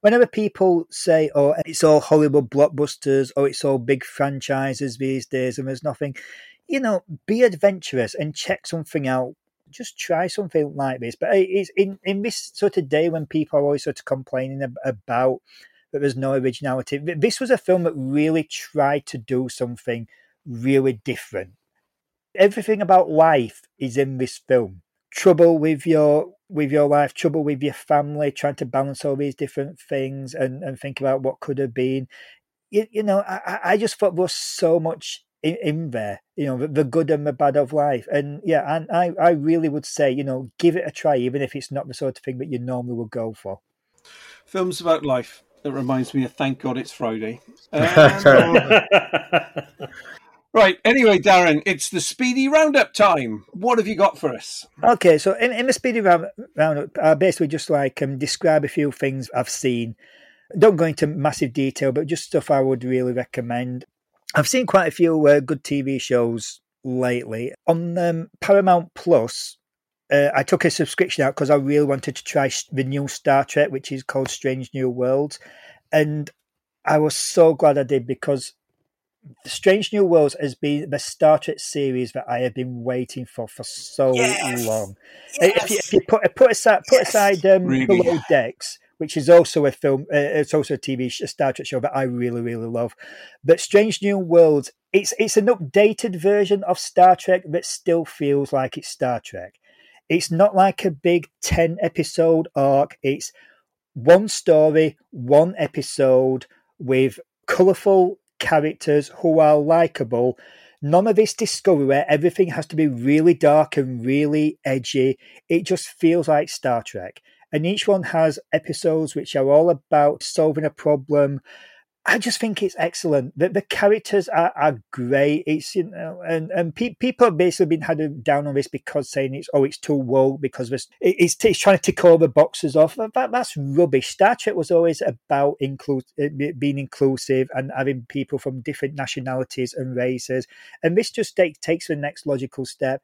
S3: Whenever people say, "Oh, it's all Hollywood blockbusters," or "It's all big franchises these days," and there's nothing, you know, be adventurous and check something out. Just try something like this. But it's in in this sort of day when people are always sort of complaining about that there's no originality. This was a film that really tried to do something really different. Everything about life is in this film. Trouble with your with your life, trouble with your family, trying to balance all these different things and, and think about what could have been. You, you know, I, I- just thought there was so much in, in there, you know, the, the good and the bad of life. And yeah, and I, I really would say, you know, give it a try, even if it's not the sort of thing that you normally would go for.
S2: Films about life. That reminds me of Thank God It's Friday. Um, right. Anyway, Darren, it's the speedy roundup time. What have you got for us?
S3: Okay, so in, in the speedy round, roundup, I basically just like um, describe a few things I've seen. Don't go into massive detail, but just stuff I would really recommend. I've seen quite a few uh, good TV shows lately on um, Paramount Plus. Uh, I took a subscription out because I really wanted to try the new Star Trek, which is called Strange New Worlds, and I was so glad I did because Strange New Worlds has been the Star Trek series that I have been waiting for for so yes. long. Yes. If, you, if, you, put put aside put yes. aside um, really. Below Decks, which is also a film, uh, it's also a TV a Star Trek show that I really really love, but Strange New Worlds, it's it's an updated version of Star Trek that still feels like it's Star Trek. It's not like a big ten episode arc. It's one story, one episode with colourful characters who are likable. None of this discovery where everything has to be really dark and really edgy. It just feels like Star Trek. And each one has episodes which are all about solving a problem, I just think it's excellent. The, the characters are, are great. It's you know, and and pe- people have basically been had down on this because saying it's oh it's too woke because it's, it's, trying to tick all the boxes off. That, that's rubbish. Star Trek was always about include being inclusive and having people from different nationalities and races, and this just take, takes the next logical step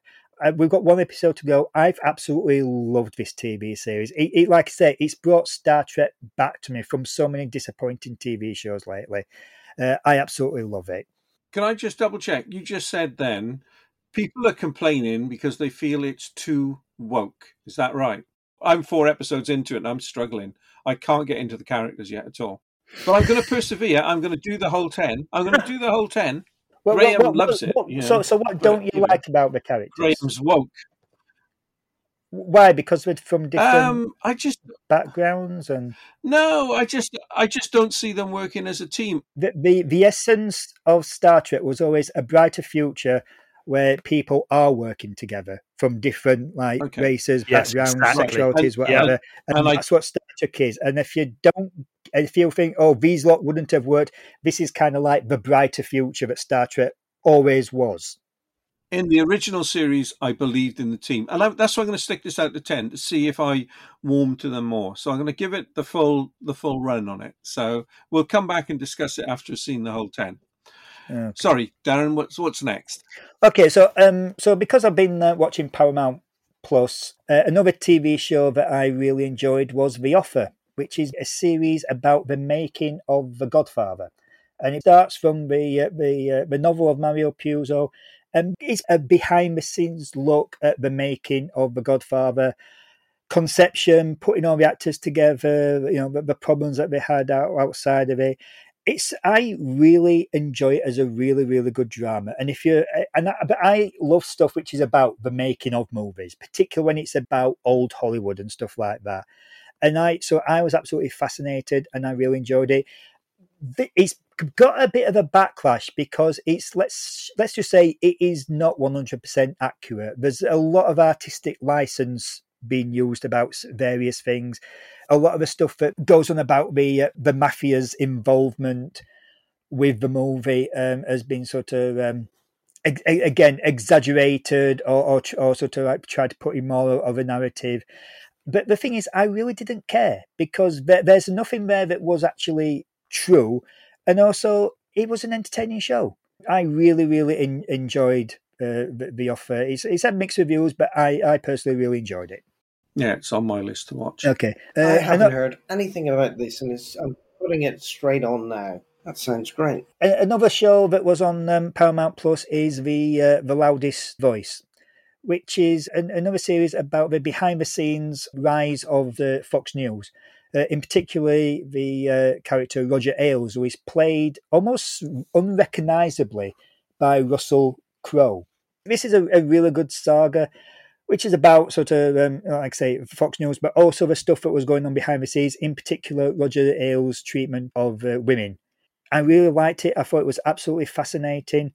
S3: we've got one episode to go. I've absolutely loved this TV series. It, it, like I say, it's brought Star Trek back to me from so many disappointing TV shows lately. Uh, I absolutely love it.
S2: Can I just double check? You just said then people are complaining because they feel it's too woke. Is that right? I'm four episodes into it and I'm struggling. I can't get into the characters yet at all. But I'm going to persevere. I'm going to do the whole 10. I'm going to do the whole 10 well, Graham
S3: what, what,
S2: loves
S3: what,
S2: it.
S3: so, so what don't you, like about the characters?
S2: Graham's woke.
S3: Why? Because we're from different
S2: um, I just
S3: backgrounds and
S2: no, I just I just don't see them working as a team.
S3: The the, the essence of Star Trek was always a brighter future where people are working together from different like okay. races, yes, backgrounds, exactly. sexualities, whatever. And, and that's I, what Star Trek is. And if you don't if you think, oh, these lot wouldn't have worked, this is kind of like the brighter future that Star Trek always was.
S2: In the original series, I believed in the team, and I, that's why I'm going to stick this out to ten to see if I warm to them more. So I'm going to give it the full the full run on it. So we'll come back and discuss it after seeing the whole ten. Okay. Sorry, Darren. What's what's next?
S3: Okay, so um, so because I've been uh, watching Paramount Plus, uh, another TV show that I really enjoyed was The Offer which is a series about the making of The Godfather. And it starts from the uh, the uh, the novel of Mario Puzo, and it's a behind the scenes look at the making of The Godfather, conception, putting all the actors together, you know, the, the problems that they had out, outside of it. It's I really enjoy it as a really really good drama, and if you and I, but I love stuff which is about the making of movies, particularly when it's about old Hollywood and stuff like that and I so I was absolutely fascinated, and I really enjoyed it. It's got a bit of a backlash because it's let's let's just say it is not one hundred percent accurate. There's a lot of artistic license being used about various things. A lot of the stuff that goes on about the uh, the mafia's involvement with the movie um, has been sort of um, again exaggerated or, or, or sort of like tried to put in more of a narrative. But the thing is, I really didn't care because there, there's nothing there that was actually true. And also, it was an entertaining show. I really, really in, enjoyed uh, the, the, offer. It's, it's had mixed reviews, but I, I personally really enjoyed it.
S2: Yeah, it's on my list to watch.
S3: Okay.
S1: Uh, I haven't heard anything about this, and I'm putting it straight on now. That sounds great.
S3: Another show that was on um, Paramount Plus is the uh, the loudest voice which is an, another series about the behind the scenes rise of the Fox News. Uh, in particular, the uh, character Roger Ailes, who is played almost unrecognizably by Russell Crowe. This is a, a, really good saga, which is about sort of, um, like I say, Fox News, but also the stuff that was going on behind the scenes, in particular, Roger Ailes' treatment of uh, women. I really liked it. I thought it was absolutely fascinating.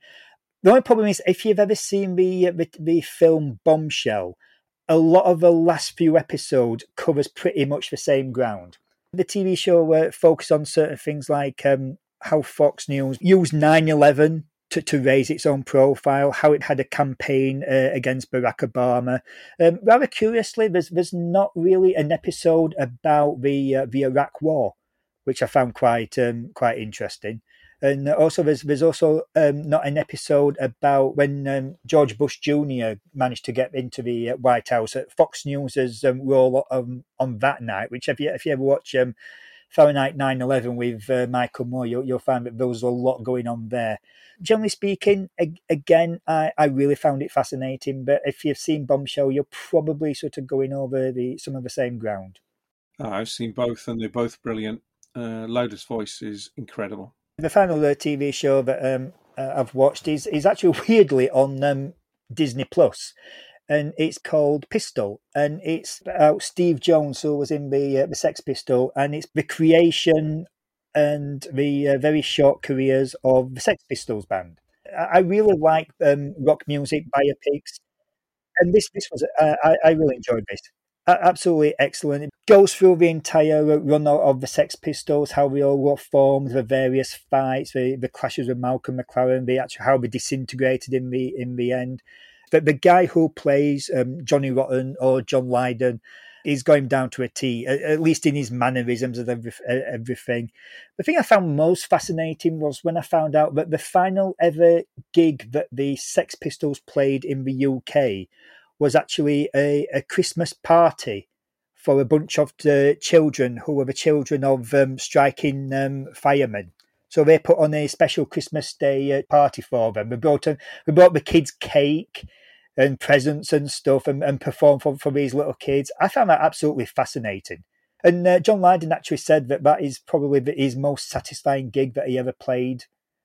S3: The only problem is if you've ever seen the, the, the film Bombshell, a lot of the last few episodes covers pretty much the same ground. The TV show uh, focused on certain things like um, how Fox News used 9 11 to, to raise its own profile, how it had a campaign uh, against Barack Obama. Um, rather curiously, there's there's not really an episode about the uh, the Iraq War, which I found quite um, quite interesting. And also, there's there's also um, not an episode about when um, George Bush Jr. managed to get into the uh, White House. Fox News has um, roll on, on that night. Which if you if you ever watch um, Fahrenheit 9/11 with uh, Michael Moore, you'll, you'll find that there was a lot going on there. Generally speaking, ag- again, I, I really found it fascinating. But if you've seen Bombshell, you're probably sort of going over the some of the same ground.
S2: Oh, I've seen both, and they're both brilliant. Uh, voice is incredible.
S3: The final uh, TV show that um, uh, I've watched is is actually weirdly on um, Disney Plus, and it's called Pistol, and it's about Steve Jones, who was in the uh, the Sex Pistol, and it's the creation and the uh, very short careers of the Sex Pistols band. I, I really like um, rock music biopics, and this this was uh, I, I really enjoyed this absolutely excellent. It goes through the entire run of the Sex Pistols, how they all were formed, the various fights, the, the clashes with Malcolm McLaren, the actual how they disintegrated in the in the end. But the guy who plays um, Johnny Rotten or John Lydon is going down to a T, at least in his mannerisms and everything. The thing I found most fascinating was when I found out that the final ever gig that the Sex Pistols played in the UK was actually a, a Christmas party for a bunch of children who were the children of um, striking um, firemen. So they put on a special Christmas Day uh, party for them. We brought we brought the kids cake and presents and stuff, and, and performed for, for these little kids. I found that absolutely fascinating. And uh, John Lydon actually said that that is probably the, his most satisfying gig that he ever played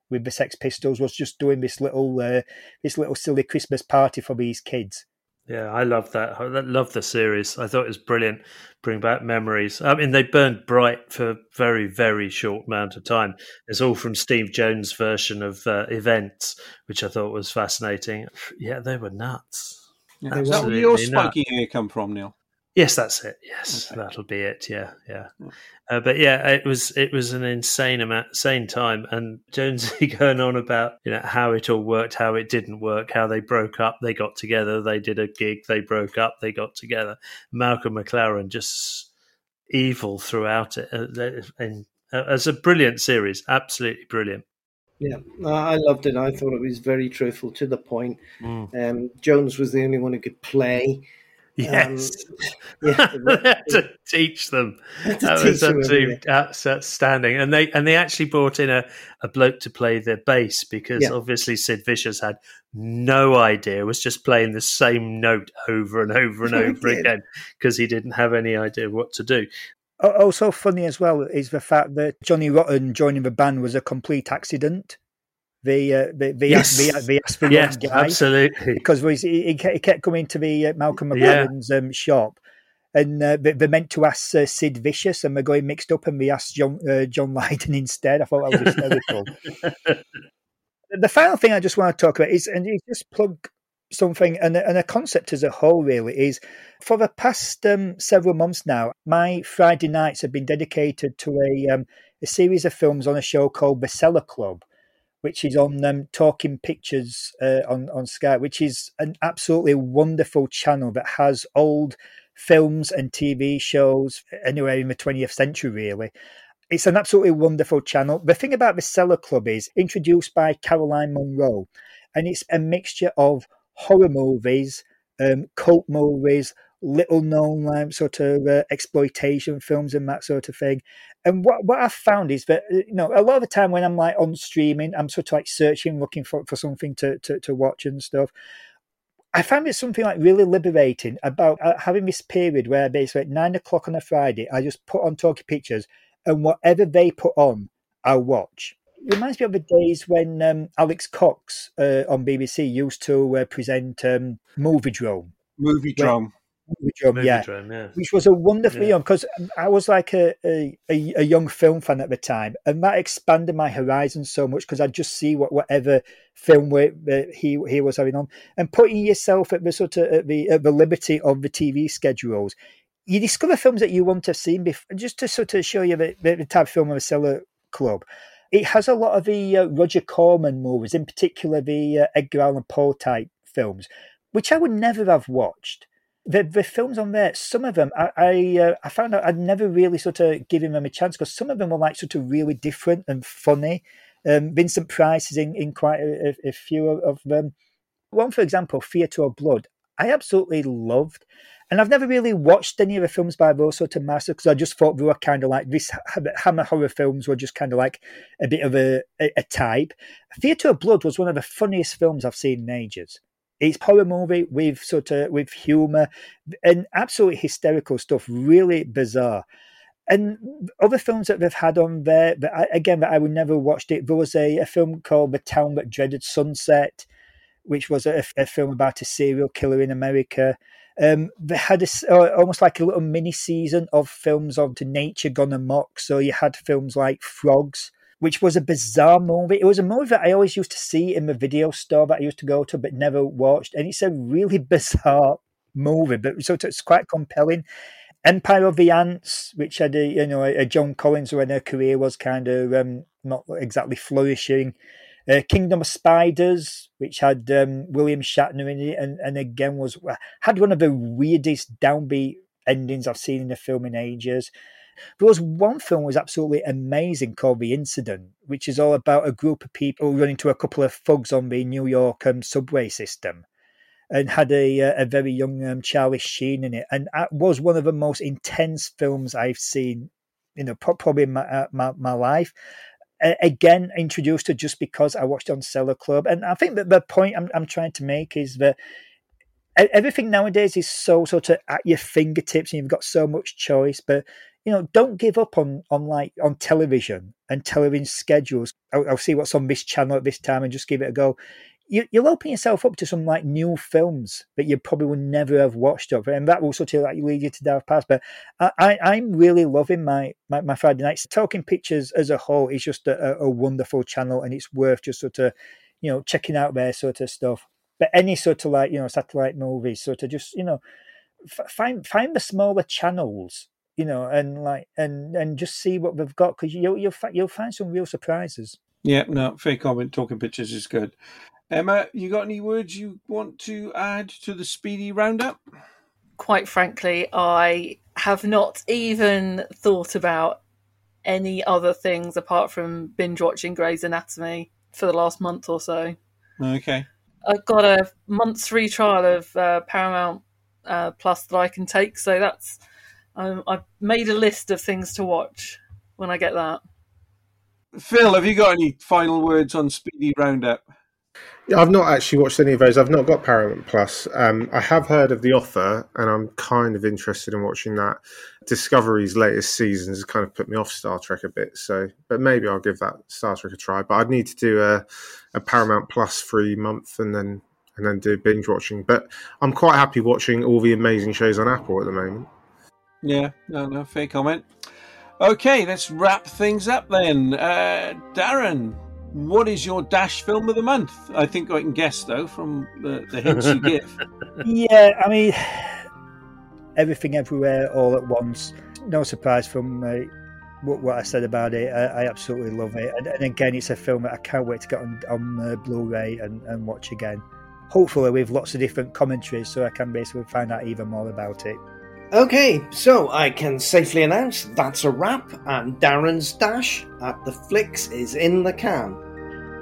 S3: with the Sex Pistols was just doing this little uh, this little silly Christmas party for these kids.
S5: Yeah, I love that. I love the series. I thought it was brilliant. Bring back memories. I mean, they burned bright for a very, very short amount of time. It's all from Steve Jones' version of uh, events, which I thought was fascinating. Yeah, they were nuts.
S2: Yeah, is that where your spiky hair come from, Neil?
S5: Yes, that's it. Yes, okay. that'll be it. Yeah, yeah. Uh, but yeah, it was it was an insane amount, insane time, and Jonesy going on about you know how it all worked, how it didn't work, how they broke up, they got together, they did a gig, they broke up, they got together. Malcolm McLaren just evil throughout it, uh, and uh, as a brilliant series, absolutely brilliant.
S1: Yeah, I loved it. I thought it was very truthful to the point. Mm. Um, Jones was the only one who could play.
S5: Yes, um, yeah, to teach them. To that teach was absolutely outstanding, and they and they actually brought in a, a bloke to play the bass because yeah. obviously Sid Vicious had no idea, was just playing the same note over and over and over again because he didn't have any idea what to do.
S3: Also funny as well is the fact that Johnny Rotten joining the band was a complete accident the uh, the the, yes. the, the aspirin
S5: yes,
S3: guy,
S5: absolutely,
S3: because he, he kept coming to the uh, Malcolm McLaren's yeah. um, shop, and uh, they, meant to ask uh, Sid Vicious, and we're going mixed up, and we asked John uh, John Lydon instead. I thought that was hysterical. the final thing I just want to talk about is, and you just plug something and, and a concept as a whole really is for the past um, several months now my friday nights have been dedicated to a, um, a series of films on a show called the cellar club which is on um, Talking Pictures uh, on on Sky, which is an absolutely wonderful channel that has old films and TV shows anywhere in the 20th century, really. It's an absolutely wonderful channel. The thing about the Cellar Club is introduced by Caroline Munro, and it's a mixture of horror movies, um, cult movies, little known sort of uh, exploitation films and that sort of thing. And what what I've found is that uh, you know a lot of the time when I'm like on streaming, I'm sort of like searching, looking for, for something to, to, to watch and stuff. I found it something like really liberating about uh, having this period where basically at nine o'clock on a Friday, I just put on Talking Pictures and whatever they put on, I'll watch. It reminds me of the days when um, Alex Cox uh, on BBC used to uh, present um, Moviedrome.
S2: Movie Drone.
S3: Drum, yeah. Drum, yeah. which was a wonderful yeah. young because I was like a, a, a young film fan at the time, and that expanded my horizons so much because I'd just see what whatever film he he was having on, and putting yourself at the sort of at the at the liberty of the TV schedules. You discover films that you want to have seen before, just to sort of show you the, the type of film of a cellar club. It has a lot of the uh, Roger Corman movies, in particular the uh, Edgar Allan Poe type films, which I would never have watched the the films on there, some of them I I, uh, I found out I'd never really sort of given them a chance because some of them were like sort of really different and funny, Um, Vincent Price is in, in quite a, a few of them. One, for example, Theatre of Blood, I absolutely loved. And I've never really watched any of the films by those sort of masters because I just thought they were kind of like this Hammer horror films were just kind of like a bit of a, a, a type. Theatre of Blood was one of the funniest films I've seen in ages. It's horror movie with sort of with humour and absolutely hysterical stuff, really bizarre. And other films that they've had on there, but I, again, that I would never watched it. There was a, a film called The Town That Dreaded Sunset, which was a, a film about a serial killer in America. Um, they had a, almost like a little mini season of films of to nature gone amok. So you had films like Frogs, which was a bizarre movie. It was a movie that I always used to see in the video store that I used to go to, but never watched. And it's a really bizarre movie, but so it's quite compelling. Empire of the Ants, which had a you know a Joan Collins when her career was kind of um, not exactly flourishing. Uh, Kingdom of Spiders, which had um, William Shatner in it, and, and again was had one of the weirdest downbeat endings I've seen in a film in ages. There was one film was absolutely amazing called The Incident, which is all about a group of people running into a couple of thugs on the New York um, subway system and had a, uh, a very young um, Charlie Sheen in it. And that was one of the most intense films I've seen, you know, probably in my, uh, my, my life again introduced to just because I watched on Cellar Club. And I think that the point I'm, I'm trying to make is that everything nowadays is so sort of at your fingertips and you've got so much choice. But you know, don't give up on on like on television and television schedules. I'll, I'll see what's on this channel at this time and just give it a go you, will open yourself up to some like new films that you probably would never have watched of, and that will sort of like lead you to Dark Past. But I, I, am really loving my, my, my Friday nights. Talking Pictures as a whole is just a, a wonderful channel, and it's worth just sort of you know checking out their sort of stuff. But any sort of like you know satellite movies, sort of just you know find find the smaller channels you know, and like and and just see what they've got because you'll you'll you'll find some real surprises.
S2: Yeah, no, fair comment. Talking pictures is good. Emma, you got any words you want to add to the speedy roundup?
S6: Quite frankly, I have not even thought about any other things apart from binge watching Grey's Anatomy for the last month or so.
S2: Okay.
S6: I've got a month's free trial of uh, Paramount uh, Plus that I can take, so that's um, I've made a list of things to watch when I get that.
S2: Phil, have you got any final words on Speedy Roundup?
S4: I've not actually watched any of those. I've not got Paramount Plus. Um, I have heard of The Offer, and I'm kind of interested in watching that. Discovery's latest season has kind of put me off Star Trek a bit, so but maybe I'll give that Star Trek a try. But I'd need to do a, a Paramount Plus free month and then and then do binge watching. But I'm quite happy watching all the amazing shows on Apple at the moment.
S2: Yeah, no, no, fair comment. Okay, let's wrap things up then. Uh, Darren, what is your dash film of the month? I think I can guess though from the, the hints you give.
S3: Yeah, I mean, everything, everywhere, all at once. No surprise from uh, what, what, I said about it. I, I absolutely love it, and, and, again, it's a film that I can't wait to get on, on uh, Blu-ray and, and watch again. Hopefully, with lots of different commentaries, so I can basically find out even more about it.
S1: Okay, so I can safely announce that's a wrap, and Darren's dash at the flicks is in the can.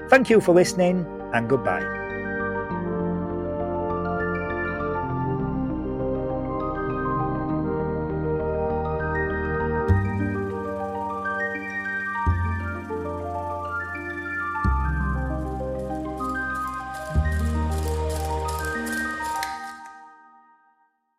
S3: Thank you for listening, and goodbye.